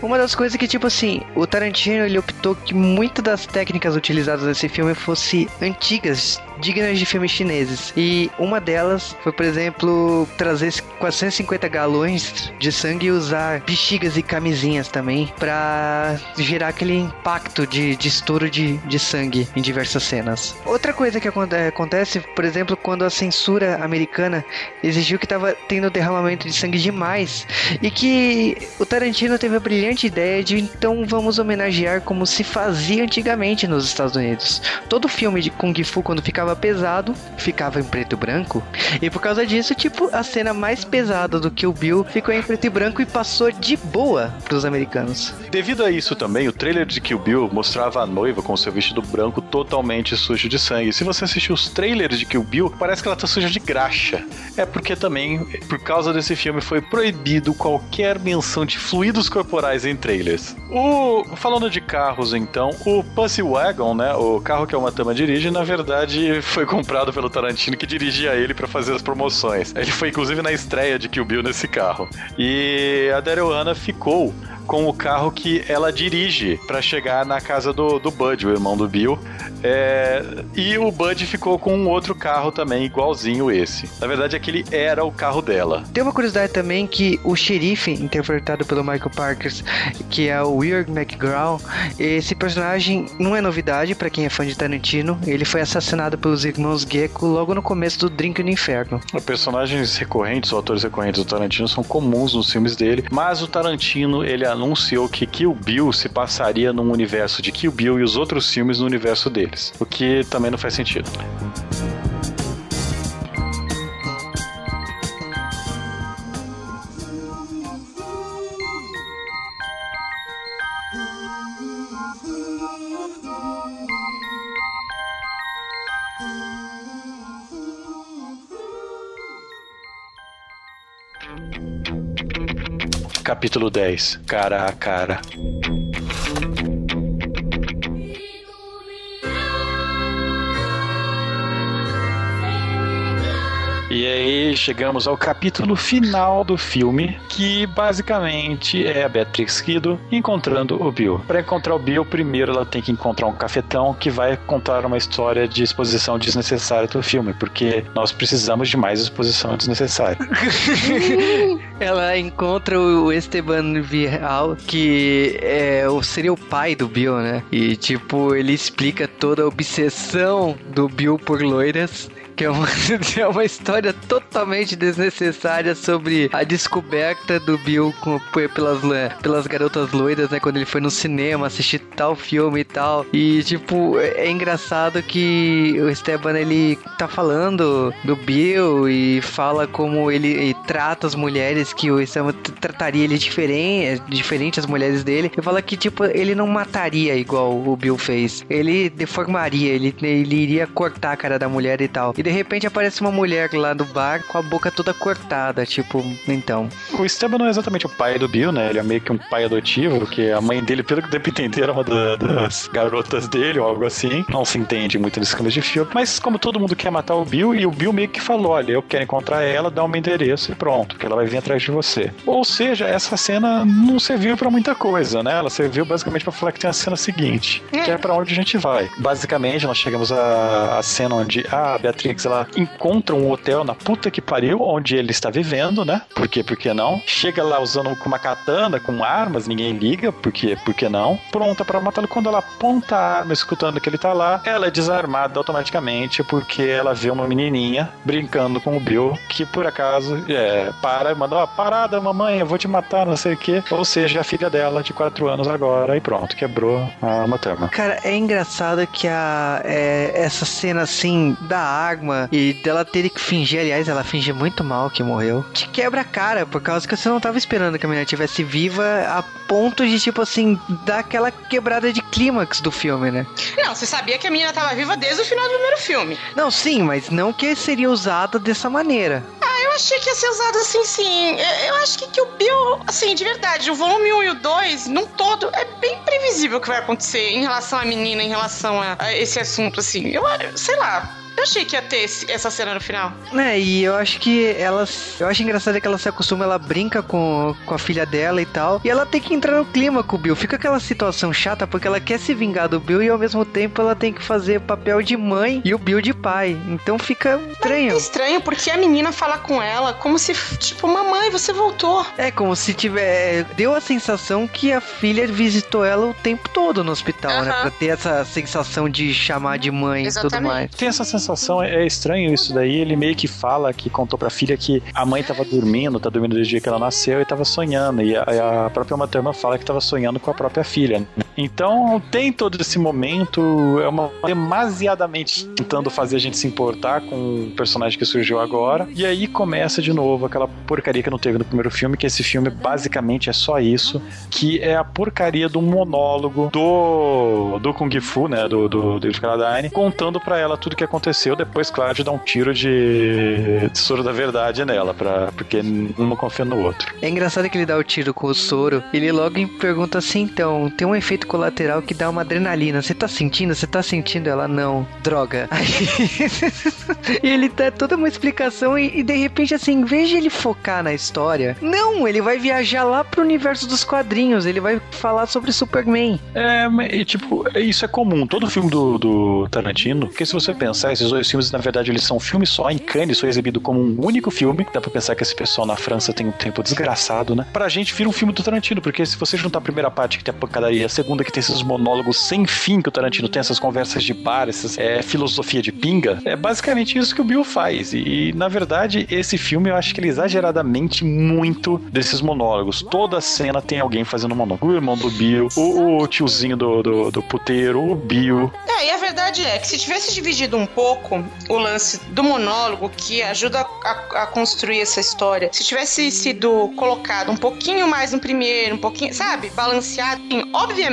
Uma das coisas que, tipo assim, o Tarantino ele optou que muitas das técnicas utilizadas nesse filme fossem antigas, dignas de filmes chineses. E uma delas foi, por exemplo, trazer 450 galões de sangue e usar bexigas e camisinhas também para gerar aquele impacto de, de estouro de, de sangue em diversas cenas. Outra coisa que acontece, por exemplo, quando a censura americana exigiu que estava tendo derramamento de sangue demais e que o Tarantino teve a brilhante ideia de então vamos homenagear como se fazia antigamente nos Estados Unidos. Todo filme de Kung Fu, quando ficava pesado, ficava em preto e branco. E por causa disso, tipo, a cena mais pesada do o Bill ficou em preto e branco e passou de boa pros americanos. Devido a isso também, o trailer de Kill Bill mostrava a noiva com seu vestido branco totalmente sujo de sangue. Se você assistir os trailers de Kill Bill, parece que ela tá suja de graxa. É porque também, por causa desse filme, foi proibido qualquer menção de fluidos corporais em trailers. O falando de carros, então, o Pussy Wagon, né, o carro que a Matama dirige, na verdade foi comprado pelo Tarantino que dirigia ele para fazer as promoções. Ele foi inclusive na estreia de Kill Bill nesse carro. E a Daryl Hannah ficou com o carro que ela dirige para chegar na casa do, do Bud, o irmão do Bill. É, e o Bud ficou com um outro carro também, igualzinho esse. Na verdade, aquele era o carro dela. Tem uma curiosidade também que o xerife, interpretado pelo Michael Parker, que é o Weird McGraw, esse personagem não é novidade para quem é fã de Tarantino. Ele foi assassinado pelos irmãos Gecko logo no começo do Drink no Inferno. Personagens recorrentes, ou atores recorrentes do Tarantino são comuns nos filmes dele, mas o Tarantino, ele anunciou que Kill Bill se passaria num universo de Kill Bill e os outros filmes no universo deles, o que também não faz sentido. Capítulo 10 Cara a cara. Aí chegamos ao capítulo final do filme, que basicamente é a Beatrix Kido encontrando o Bill. Para encontrar o Bill, primeiro ela tem que encontrar um cafetão que vai contar uma história de exposição desnecessária do filme, porque nós precisamos de mais exposição desnecessária. Ela encontra o Esteban Vial, que é, seria o pai do Bill, né? E, tipo, ele explica toda a obsessão do Bill por loiras. Que é uma, é uma história totalmente desnecessária sobre a descoberta do Bill com- pelas, pelas garotas loiras, né? Quando ele foi no cinema assistir tal filme e tal. E, tipo, é, é engraçado que o Esteban, ele tá falando do Bill e fala como ele, ele trata as mulheres, que o Esteban trataria ele diferente, diferente as mulheres dele. E fala que, tipo, ele não mataria igual o Bill fez. Ele deformaria, ele, ele iria cortar a cara da mulher e tal. E de repente aparece uma mulher lá do bar com a boca toda cortada, tipo, então. O Esteban não é exatamente o pai do Bill, né? Ele é meio que um pai adotivo, porque a mãe dele, pelo que deu pra entender, era uma da- das garotas dele ou algo assim. Não se entende muito nesse câmbio de filme. Mas como todo mundo quer matar o Bill, e o Bill meio que falou: olha, eu quero encontrar ela, dá o meu endereço e pronto, que ela vai vir atrás de você. Ou seja, essa cena não serviu pra muita coisa, né? Ela serviu basicamente pra falar que tem a cena seguinte, que é pra onde a gente vai. Basicamente, nós chegamos à, à cena onde a Beatrix ela encontra um hotel na puta que pariu, onde ele está vivendo, né? Por quê? Por que não? Chega lá usando com uma katana, com armas, ninguém liga, por quê? Por que não? Pronta pra matá-lo. Quando ela aponta a arma, escutando que ele tá lá, ela é desarmada automaticamente porque ela vê uma menininha brincando com o Bill, que por acaso é, para e manda, ó, parada, mamãe, eu vou te matar, não sei o quê. Ou seja, a filha dela de 4 anos agora, e pronto, quebrou a arma. Cara, é engraçado que a, é, essa cena assim da arma e dela ter que fingir, aliás, ela finge muito mal que morreu, te quebra a cara, por causa que você não tava esperando que a menina estivesse viva a ponto de, tipo assim, dar aquela quebrada de clímax do filme, né? Não, você sabia que a menina tava viva desde o final do primeiro filme. Não, sim, mas não que seria usada dessa maneira. Ah, eu achei que ia ser usado assim, sim. Eu, eu acho que, que o Bill, assim, de verdade, o volume 1 e o 2, num todo, é bem previsível o que vai acontecer em relação à menina, em relação a, a esse assunto, assim. Eu, sei lá. Eu achei que ia ter esse- essa cena no final. É, e eu acho que ela. Eu acho engraçado que ela se acostuma, ela brinca com, com a filha dela e tal. E ela tem que entrar no clima com o Bill. Fica aquela situação chata porque ela quer se vingar do Bill e ao mesmo tempo ela tem que fazer papel de mãe e o Bill de pai. Então fica É estranho. estranho porque a menina fala com ela como se, tipo, mamãe, você voltou. É como se tiver. Deu a sensação que a filha visitou ela o tempo todo no hospital, né? Aham. Pra ter essa sensação de chamar de mãe e tudo Exatamente. mais. Tem essa sensação, é é estranho isso daí. Ele meio que fala que contou pra filha que a mãe tava dormindo, tá dormindo desde o dia que ela nasceu e tava sonhando. E a, a própria Materna fala que tava sonhando com a própria filha. Então tem todo esse momento, é uma demasiadamente tentando fazer a gente se importar com o personagem que surgiu agora. E aí começa de novo aquela porcaria que não teve no primeiro filme, que esse filme basicamente é só isso, que é a porcaria do monólogo do, do Kung Fu, né, do, do David Carradine, contando pra ela tudo que aconteceu, depois, claro, de dar um tiro de, soro da verdade nela, pra, porque um não confia no outro. É engraçado que ele dá o tiro com o soro. Ele logo pergunta assim: então, tem um efeito colateral que dá uma adrenalina. Você tá sentindo? Você tá sentindo? Ela não. Droga. Aí, e ele dá toda uma explicação e, e de repente, assim, em vez de ele focar na história, não, ele vai viajar lá pro universo dos quadrinhos. Ele vai falar sobre Superman. É, e, tipo, isso é comum. Todo filme do, do Tarantino, porque se você pensar, esses dois filmes, na verdade, eles são filmes só, em Cannes, foi exibido como um único filme. Dá pra pensar que esse pessoal na França tem um tempo desgraçado, né? Pra gente vira um filme do Tarantino, porque se você juntar a primeira parte que tem a pancadaria, a segunda que tem esses monólogos sem fim que o Tarantino tem, essas conversas de bar, essas é, filosofia de pinga, é basicamente isso que o Bill faz. E, e, na verdade, esse filme eu acho que ele é exageradamente muito desses monólogos. Toda cena tem alguém fazendo monólogo. O irmão do Bill, o, o tiozinho do, do, do puteiro, o Bill. É, e a verdade é que se tivesse dividido um pouco o lance do monólogo que ajuda a, a construir essa história, se tivesse sido colocado um pouquinho mais no primeiro, um pouquinho, sabe, balanceado, Sim,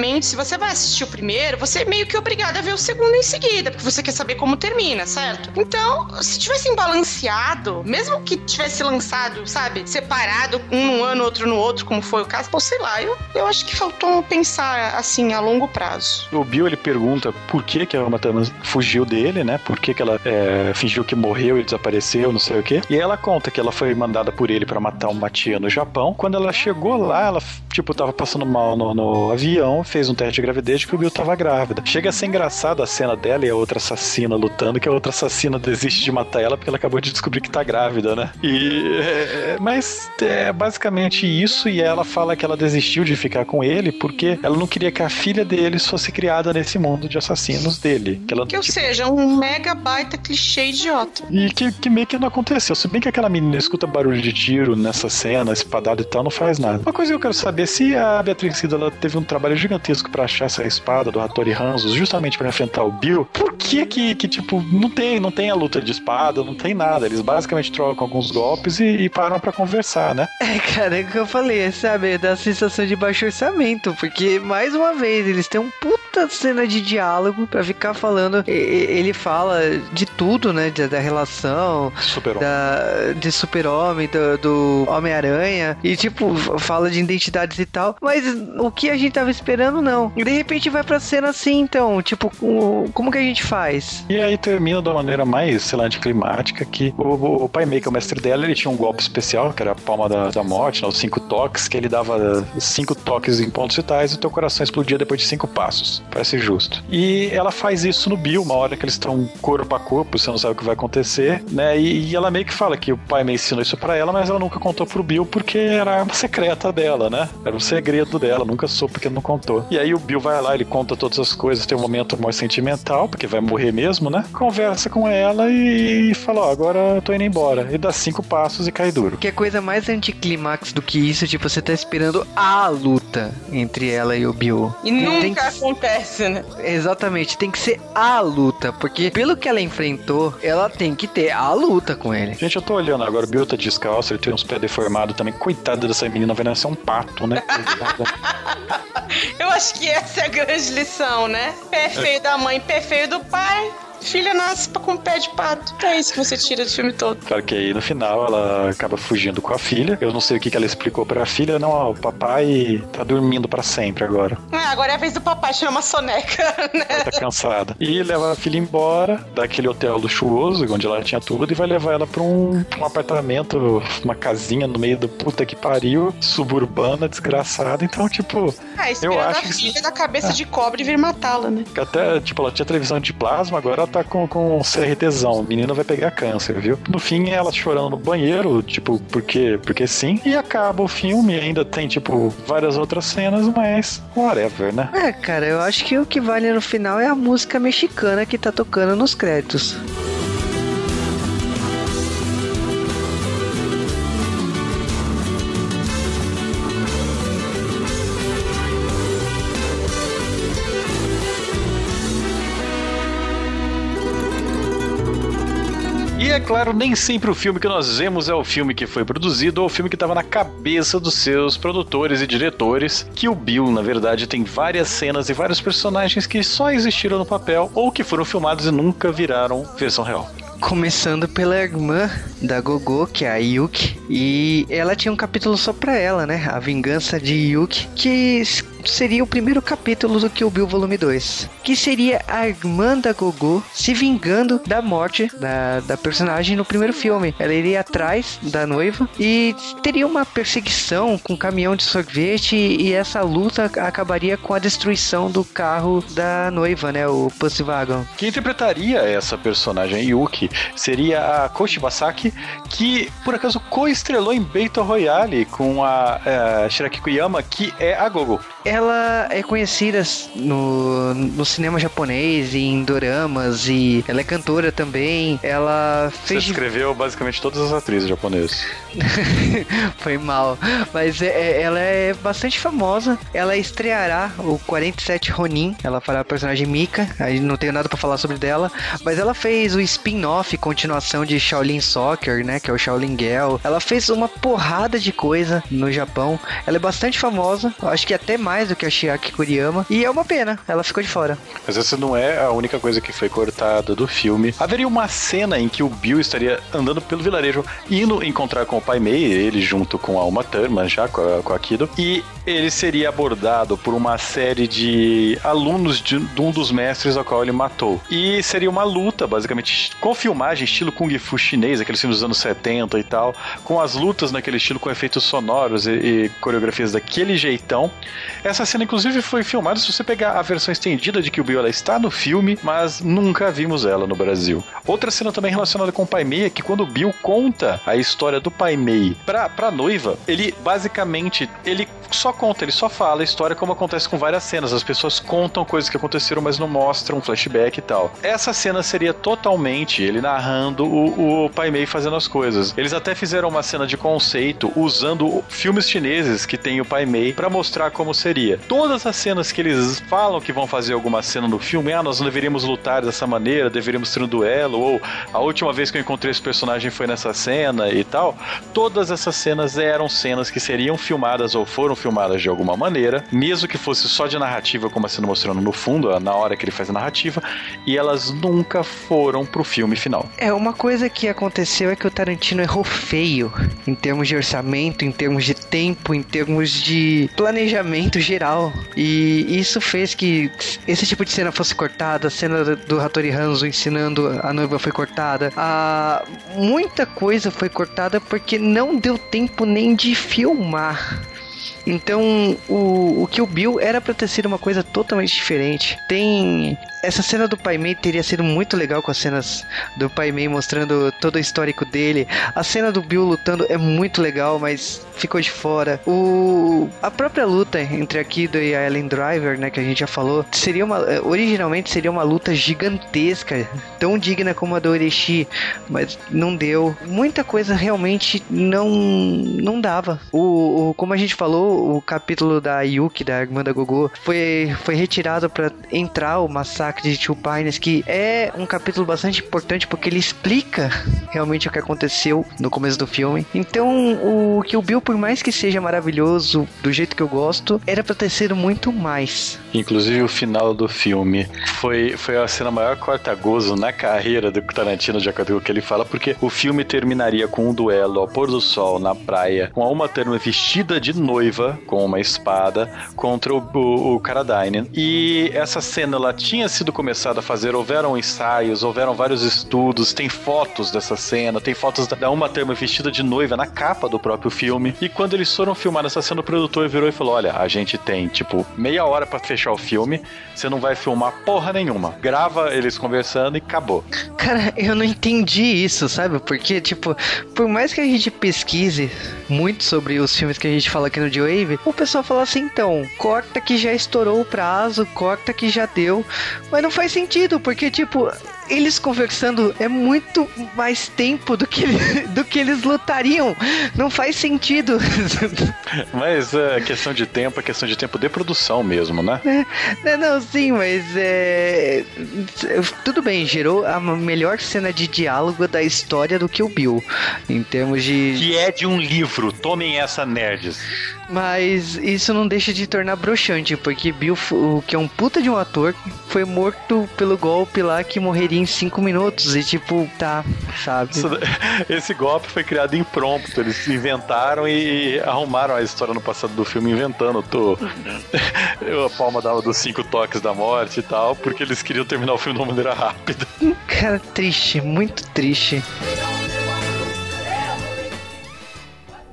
obviamente, se você vai assistir o primeiro, você é meio que obrigado a ver o segundo em seguida, porque você quer saber como termina, certo? Então, se tivessem balanceado, mesmo que tivesse lançado, sabe, separado um num ano, outro no outro, como foi o caso, pô, sei lá, eu, eu acho que faltou pensar assim a longo prazo. O Bill ele pergunta por que, que a Thurman fugiu dele, né? Por que, que ela é, fingiu que morreu e desapareceu, não sei o quê. E ela conta que ela foi mandada por ele para matar uma tia no Japão. Quando ela chegou lá, ela, tipo, tava passando mal no, no avião, fez um teste de gravidez que o Bill tava grávida. Chega a ser engraçada a cena dela e a outra assassina lutando, que a outra assassina desiste de matar ela porque ela acabou de descobrir que tá grávida, né? E. É, mas é basicamente isso, e ela fala que ela desistiu de ficar com ele porque ela não queria que a filha deles fosse criada nesse mundo de assassinos dele. Que, ela, Que, ou tipo, seja, um mega baita clichê idiota. E que, que meio que não aconteceu. Se bem que aquela menina escuta barulho de tiro nessa cena, espadada e tal, não faz nada. Uma coisa que eu quero saber se a Beatriz Cida ela teve um trabalho gigantesco pra achar essa espada do Hattori Hanzo, justamente pra enfrentar o Bill. Por que que, que tipo, não tem, não tem a luta de espada, não tem nada. Eles basicamente trocam alguns golpes e, e param pra conversar, né? É, cara, é o que eu falei, sabe? Dá a sensação de baixo orçamento, porque, mais uma vez, eles têm um puta cena de diálogo pra ficar falando. E- Ele fala de tudo, né? Da, da relação, Super da, de super-homem, do, do Homem-Aranha, e tipo, fala de identidades e tal, mas o que a gente tava esperando, não. E de repente vai pra cena assim, então, tipo, o- como que a gente faz? E aí termina da maneira mais, sei lá, anticlimática, que o, o, o Pai Mei, que é o mestre dela, ele tinha um golpe especial, que era a palma da, da morte, né, os cinco toques, que ele dava cinco toques em pontos vitais e o teu coração explodia depois de cinco passos. Parece justo. E ela faz isso no Bill, uma hora que eles estão corpo a corpo, você não sabe o que vai acontecer, né? E, e ela meio que fala que o pai Mei ensinou isso pra ela, mas ela nunca contou pro Bill porque era a arma secreta dela, né? Era um segredo dela, nunca soube porque não contou. E aí o Bill vai lá, ele conta todas as coisas, tem um momento mais sentimental, porque vai morrer mesmo, né? Conversa com ela e fala, ó, agora eu tô indo embora. E dá cinco passos e cai duro. Que é coisa mais anticlimax do que isso, tipo, você tá esperando a luta entre ela e o Bill. E nunca tem que- acontece, né? Exatamente, tem que ser a luta, porque pelo que ela enfrentou, ela tem que ter a luta com ele. Gente, eu tô olhando agora, o Bill tá descalço, ele tem uns pés deformados também. Coitada dessa menina, vai nascer um pato, né? Coitada. Eu acho que essa é a grande lição, né? Pé feio da mãe, pé feio do pai. Filha nasce com pé de pato. É isso que você tira do filme todo. Claro que aí no final ela acaba fugindo com a filha. Eu não sei o que, que ela explicou pra filha. Não, ó, o papai tá dormindo pra sempre agora. Ah, agora é a vez do papai tirar uma soneca, né? Ela tá cansada. E leva a filha embora daquele hotel luxuoso, onde ela tinha tudo, e vai levar ela pra um, pra um apartamento, uma casinha no meio do puta que pariu, suburbana, desgraçada. Então, tipo, Ah, esperando acho a que filha isso- da cabeça de cobre vir matá-la, né? que até, tipo, ela tinha televisão de plasma, agora ela tá com, com CRTzão. Menina vai pegar câncer, viu? No fim, ela chorando no banheiro, tipo, porque, porque sim. E acaba o filme, ainda tem, tipo, várias outras cenas, mas whatever, né? É, cara, eu acho que o que vale no final é a música mexicana que tá tocando nos créditos. Claro, nem sempre o filme que nós vemos é o filme que foi produzido ou o filme que estava na cabeça dos seus produtores e diretores. Que o Bill, na verdade, tem várias cenas e vários personagens que só existiram no papel ou que foram filmados e nunca viraram versão real. Começando pela irmã da Gogo, que é a Yuki. E ela tinha um capítulo só pra ela, né? A Vingança de Yuki. Que seria o primeiro capítulo do Kill Bill Volume 2. Que seria a irmã da Gogo se vingando da morte da, da personagem no primeiro filme. Ela iria atrás da noiva e teria uma perseguição com um caminhão de sorvete. E essa luta acabaria com a destruição do carro da noiva, né? O Pussy Wagon. Quem interpretaria essa personagem Yuki seria a Koshi Basaki, que por acaso co-estrelou em Beito Royale com a, a Shiraki Kuyama, que é a Gogo. Ela é conhecida no, no cinema japonês e em doramas e ela é cantora também. Ela Você fez escreveu basicamente todas as atrizes japonesas. Foi mal. Mas é- é- ela é bastante famosa. Ela estreará o 47 Ronin. Ela fará a personagem Mika. Aí não tenho nada pra falar sobre dela. Mas ela fez o spin-off, continuação de Shaolin Soccer, né? Que é o Shaolin Girl. Ela fez uma porrada de coisa no Japão. Ela é bastante famosa. Acho que até mais do que a Chiaki Kuriyama. E é uma pena. Ela ficou de fora. Mas essa não é a única coisa que foi cortada do filme. Haveria uma cena em que o Bill estaria andando pelo vilarejo, indo encontrar com o Pai Mei, ele junto com a Uma Thurman, já com a, com a Kido, e ele seria abordado por uma série de alunos de, de um dos mestres ao qual ele matou. E seria uma luta, basicamente, com filmagem, estilo Kung Fu chinês, aqueles filmes dos anos 70 e tal, com as lutas naquele estilo, com efeitos sonoros e, e coreografias daquele jeitão. Essa cena, inclusive, foi filmada. Se você pegar a versão estendida de que o Bill ela está no filme, mas nunca vimos ela no Brasil. Outra cena também relacionada com o Pai Mei é que quando o Bill conta a história do Pai Mei pra, pra noiva, ele basicamente ele só conta, ele só fala a história como acontece com várias cenas. As pessoas contam coisas que aconteceram, mas não mostram flashback e tal. Essa cena seria totalmente ele narrando o, o Pai Mei fazendo as coisas. Eles até fizeram uma cena de conceito usando filmes chineses que tem o Pai Mei pra mostrar como seria. Todas as cenas que eles falam que vão fazer alguma cena no filme, ah, nós não deveríamos lutar dessa maneira, deveríamos ter um duelo, ou a última vez que eu encontrei esse personagem foi nessa cena e tal. Todas essas cenas eram cenas que seriam filmadas ou foram filmadas de alguma maneira, mesmo que fosse só de narrativa, como sendo mostrando no fundo, na hora que ele faz a narrativa, e elas nunca foram pro filme final. É, uma coisa que aconteceu é que o Tarantino errou feio em termos de orçamento, em termos de tempo, em termos de planejamento geral. E isso fez que esse tipo de cena fosse cortada, a cena do- do Hattori Hanzo ensinando a noiva foi cortada. A... Muita coisa foi cortada porque não deu tempo nem de filmar. Então, o, o que o Bill era pra ter sido uma coisa totalmente diferente. Tem. Essa cena do Pai Mei teria sido muito legal com as cenas do Pai Mei mostrando todo o histórico dele. A cena do Bill lutando é muito legal, mas ficou de fora. O a própria luta entre a Kido e a Ellen Driver, né, que a gente já falou, seria uma originalmente seria uma luta gigantesca, tão digna como a do Oreshi, mas não deu. Muita coisa realmente não não dava. O, o como a gente falou, o capítulo da Yuki, da irmã da Gogo, foi foi retirado para entrar o massacre de Two Pines, que é um capítulo bastante importante porque ele explica realmente o que aconteceu no começo do filme. Então, o que o Bill, por mais que seja maravilhoso, do jeito que eu gosto, era pra ter sido muito mais. Inclusive o final do filme foi, foi a cena maior corta-gozo na carreira do Tarantino, de acordo com o que ele fala, porque o filme terminaria com um duelo ao pôr do sol na praia, com a Uma Thurman vestida de noiva, com uma espada, contra o, o, o. E essa cena, ela tinha sido começada a fazer, houveram ensaios, houveram vários estudos, tem fotos dessa cena, tem fotos da, Uma Thurman vestida de noiva na capa do próprio filme. E quando eles foram filmar essa cena, o produtor virou e falou: Olha, a gente tem, tipo, meia hora pra fechar o filme, você não vai filmar porra nenhuma. Grava eles conversando e acabou. Cara, eu não entendi isso, sabe? Porque, tipo, por mais que a gente pesquise muito sobre os filmes que a gente fala aqui no J-Wave, o pessoal fala assim, então, corta que já estourou o prazo, corta que já deu. Mas não faz sentido, porque, tipo, eles conversando é muito mais tempo do que, do que eles lutariam. Não faz sentido. Mas é questão de tempo, é questão de tempo de produção mesmo, né? Não, não, sim, mas é. Tudo bem, gerou a melhor cena de diálogo da história do que o Bill. Em termos de. Que é de um livro, tomem essa nerds. Mas isso não deixa de tornar broxante, porque Bill, o que é um puta de um ator, foi morto pelo golpe lá que morreria em 5 minutos. E tipo, tá, sabe? Esse golpe foi criado em prompto. Eles inventaram e arrumaram a história no passado do filme, inventando tô, a palma dava dos cinco toques da morte e tal, porque eles queriam terminar o filme de uma maneira rápida. Cara, triste, muito triste.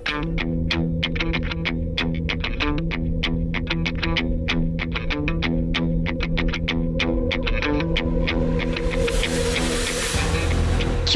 Música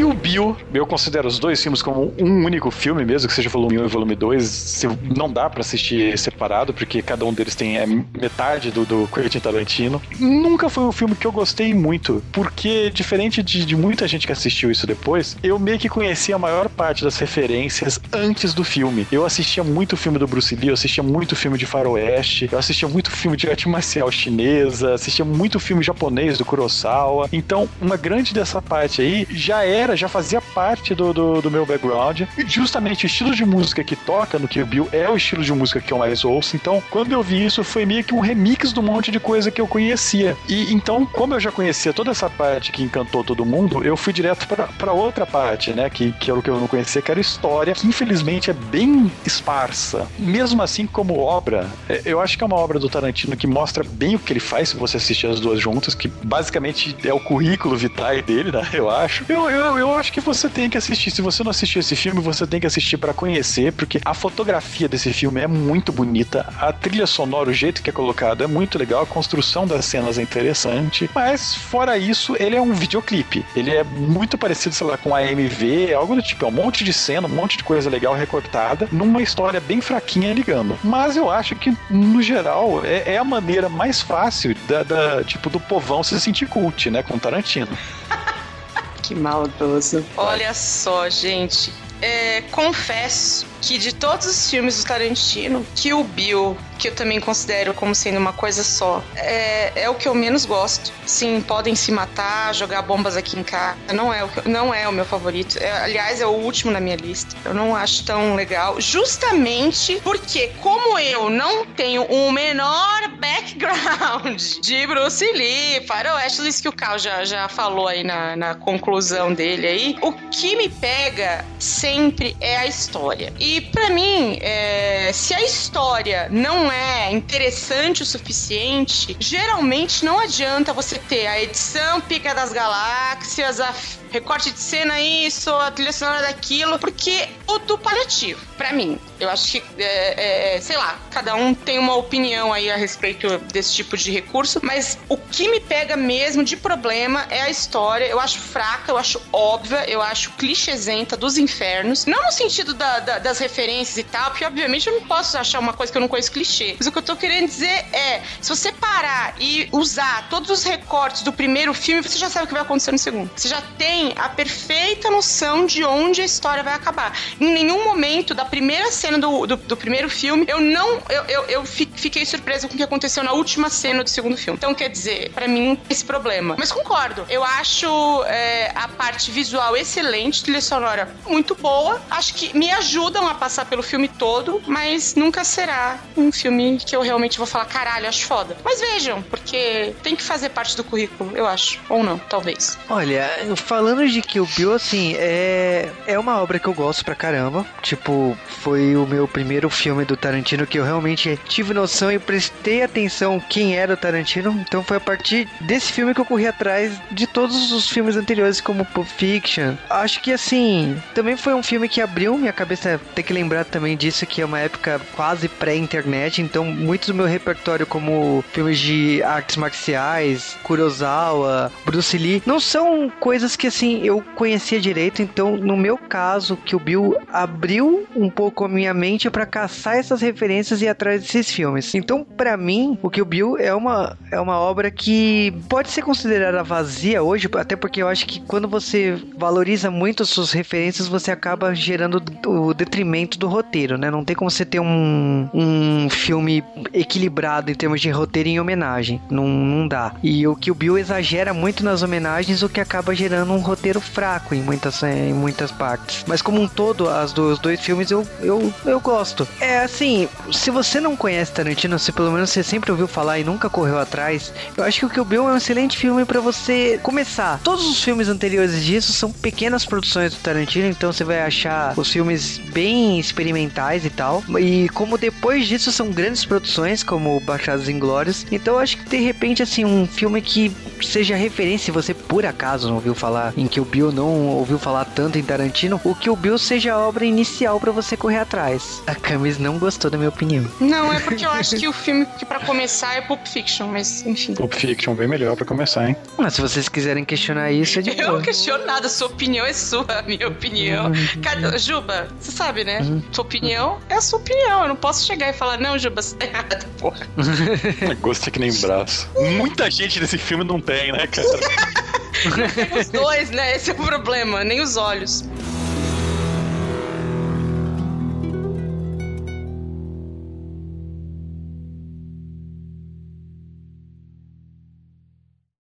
Kill Bill, eu considero os dois filmes como um único filme mesmo, que seja volume 1 e volume 2. Não dá para assistir separado, porque cada um deles tem é, metade do, do Quentin Tarantino. Nunca foi um filme que eu gostei muito, porque diferente de, de muita gente que assistiu isso depois, eu meio que conhecia a maior parte das referências antes do filme. Eu assistia muito filme do Bruce Lee, eu assistia muito filme de faroeste, eu assistia muito filme de arte marcial chinesa, assistia muito filme japonês do Kurosawa. Então, uma grande dessa parte aí já era, já fazia parte do, do, do meu background. E justamente o estilo de música que toca no Kill Bill é o estilo de música que eu mais ouço. Então, quando eu vi isso, foi meio que um remix do monte de coisa que eu conhecia. E então, como eu já conhecia toda essa parte que encantou todo mundo, eu fui direto para outra parte, né? Que, que era o que eu não conhecia, que era história, que infelizmente é bem esparsa. Mesmo assim, como obra, é, eu acho que é uma obra do Tarantino que mostra bem o que ele faz se você assistir as duas juntas, que basicamente é o currículo vitae dele, né? Eu acho. Eu, eu, eu acho que você tem que assistir. Se você não assistiu esse filme, você tem que assistir para conhecer, porque a fotografia desse filme é muito bonita, a trilha sonora, o jeito que é colocado é muito legal, a construção das cenas é interessante, mas fora isso, ele é um videoclipe. Ele é muito parecido, sei lá, com a AMV, algo do tipo, é um monte de cena, um monte de coisa legal recortada, numa história bem fraquinha ligando. Mas eu acho que, no geral, é, é a maneira mais fácil da, da, tipo, do povão se sentir cult, né, com Tarantino. que maldoso. Olha só, gente. É, confesso que de todos os filmes do Tarantino, que o Bill que eu também considero como sendo uma coisa só. É, é o que eu menos gosto. Sim, podem se matar, jogar bombas aqui em casa. Não é o, não é o meu favorito. É, aliás, é o último na minha lista. Eu não acho tão legal. Justamente porque, como eu não tenho o menor background de Bruce Lee, faroeste, isso que o Cal já, já falou aí na, na conclusão dele aí, o que me pega sempre é a história. E para mim, é, se a história não é interessante o suficiente, geralmente não adianta você ter a edição Pica das Galáxias, a recorte de cena isso, a trilha sonora daquilo, porque o do paliativo, para mim, eu acho que, é, é, sei lá, cada um tem uma opinião aí a respeito desse tipo de recurso, mas o que me pega mesmo de problema é a história. Eu acho fraca, eu acho óbvia, eu acho clichêsenta dos infernos. Não no sentido da, da, das referências e tal, porque obviamente eu não posso achar uma coisa que eu não conheço clichê. Mas o que eu tô querendo dizer é: se você parar e usar todos os recortes do primeiro filme, você já sabe o que vai acontecer no segundo. Você já tem tem a perfeita noção de onde a história vai acabar. Em nenhum momento da primeira cena do, do, do primeiro filme, eu não. Eu, eu, eu, fiquei surpresa com o que aconteceu na última cena do segundo filme. Então, quer dizer, para mim, esse problema. Mas concordo. Eu acho é, a parte visual excelente, trilha sonora muito boa. Acho que me ajudam a passar pelo filme todo, mas nunca será um filme que eu realmente vou falar, caralho, acho foda. Mas vejam, porque tem que fazer parte do currículo, eu acho. Ou não, talvez. Olha, falando de Kill Bill, assim, é, é uma obra que eu gosto pra caramba. Tipo, foi o meu primeiro filme do Tarantino que eu realmente tive noção e prestei atenção quem era o Tarantino. Então foi a partir desse filme que eu corri atrás de todos os filmes anteriores, como Pulp Fiction. Acho que, assim, também foi um filme que abriu minha cabeça. Tem que lembrar também disso, que é uma época quase pré-internet. Então, muito do meu repertório, como filmes de artes marciais, Kurosawa, Bruce Lee, não são coisas que, assim, eu conhecia direito, então no meu caso, que o Bill abriu um pouco a minha mente para caçar essas referências e ir atrás desses filmes. Então, para mim, o que o Bill é uma, é uma obra que pode ser considerada vazia hoje, até porque eu acho que quando você valoriza muito as suas referências, você acaba gerando o detrimento do roteiro, né? Não tem como você ter um, um filme equilibrado em termos de roteiro em homenagem. Não, não dá. E o que o Bill exagera muito nas homenagens, o que acaba gerando um roteiro fraco em muitas, em muitas partes. Mas como um todo, as do, os dois filmes eu, eu, eu gosto. É assim, se você não conhece Tarantino, se pelo menos você sempre ouviu falar e nunca correu atrás, eu acho que o Kill Bill é um excelente filme para você começar. Todos os filmes anteriores disso são pequenas produções do Tarantino, então você vai achar os filmes bem experimentais e tal. E como depois disso são grandes produções, como Baixados Inglórios, então eu acho que de repente assim um filme que seja referência, se você por acaso não ouviu falar em o Bill não ouviu falar tanto em Tarantino, o o Bill seja a obra inicial para você correr atrás morais. A Camis não gostou da minha opinião. Não, é porque eu acho que o filme que pra começar é Pulp Fiction, mas enfim. Pulp Fiction bem melhor pra começar, hein? Mas se vocês quiserem questionar isso, é de Eu não boa. questiono nada, sua opinião é sua, a minha opinião. Cada... Juba, você sabe, né? Sua opinião é a sua opinião. Eu não posso chegar e falar, não, Juba, você tá errado, porra. Gosto é que nem braço. Muita gente nesse filme não tem, né, cara? Os dois, né? Esse é o problema, nem os olhos.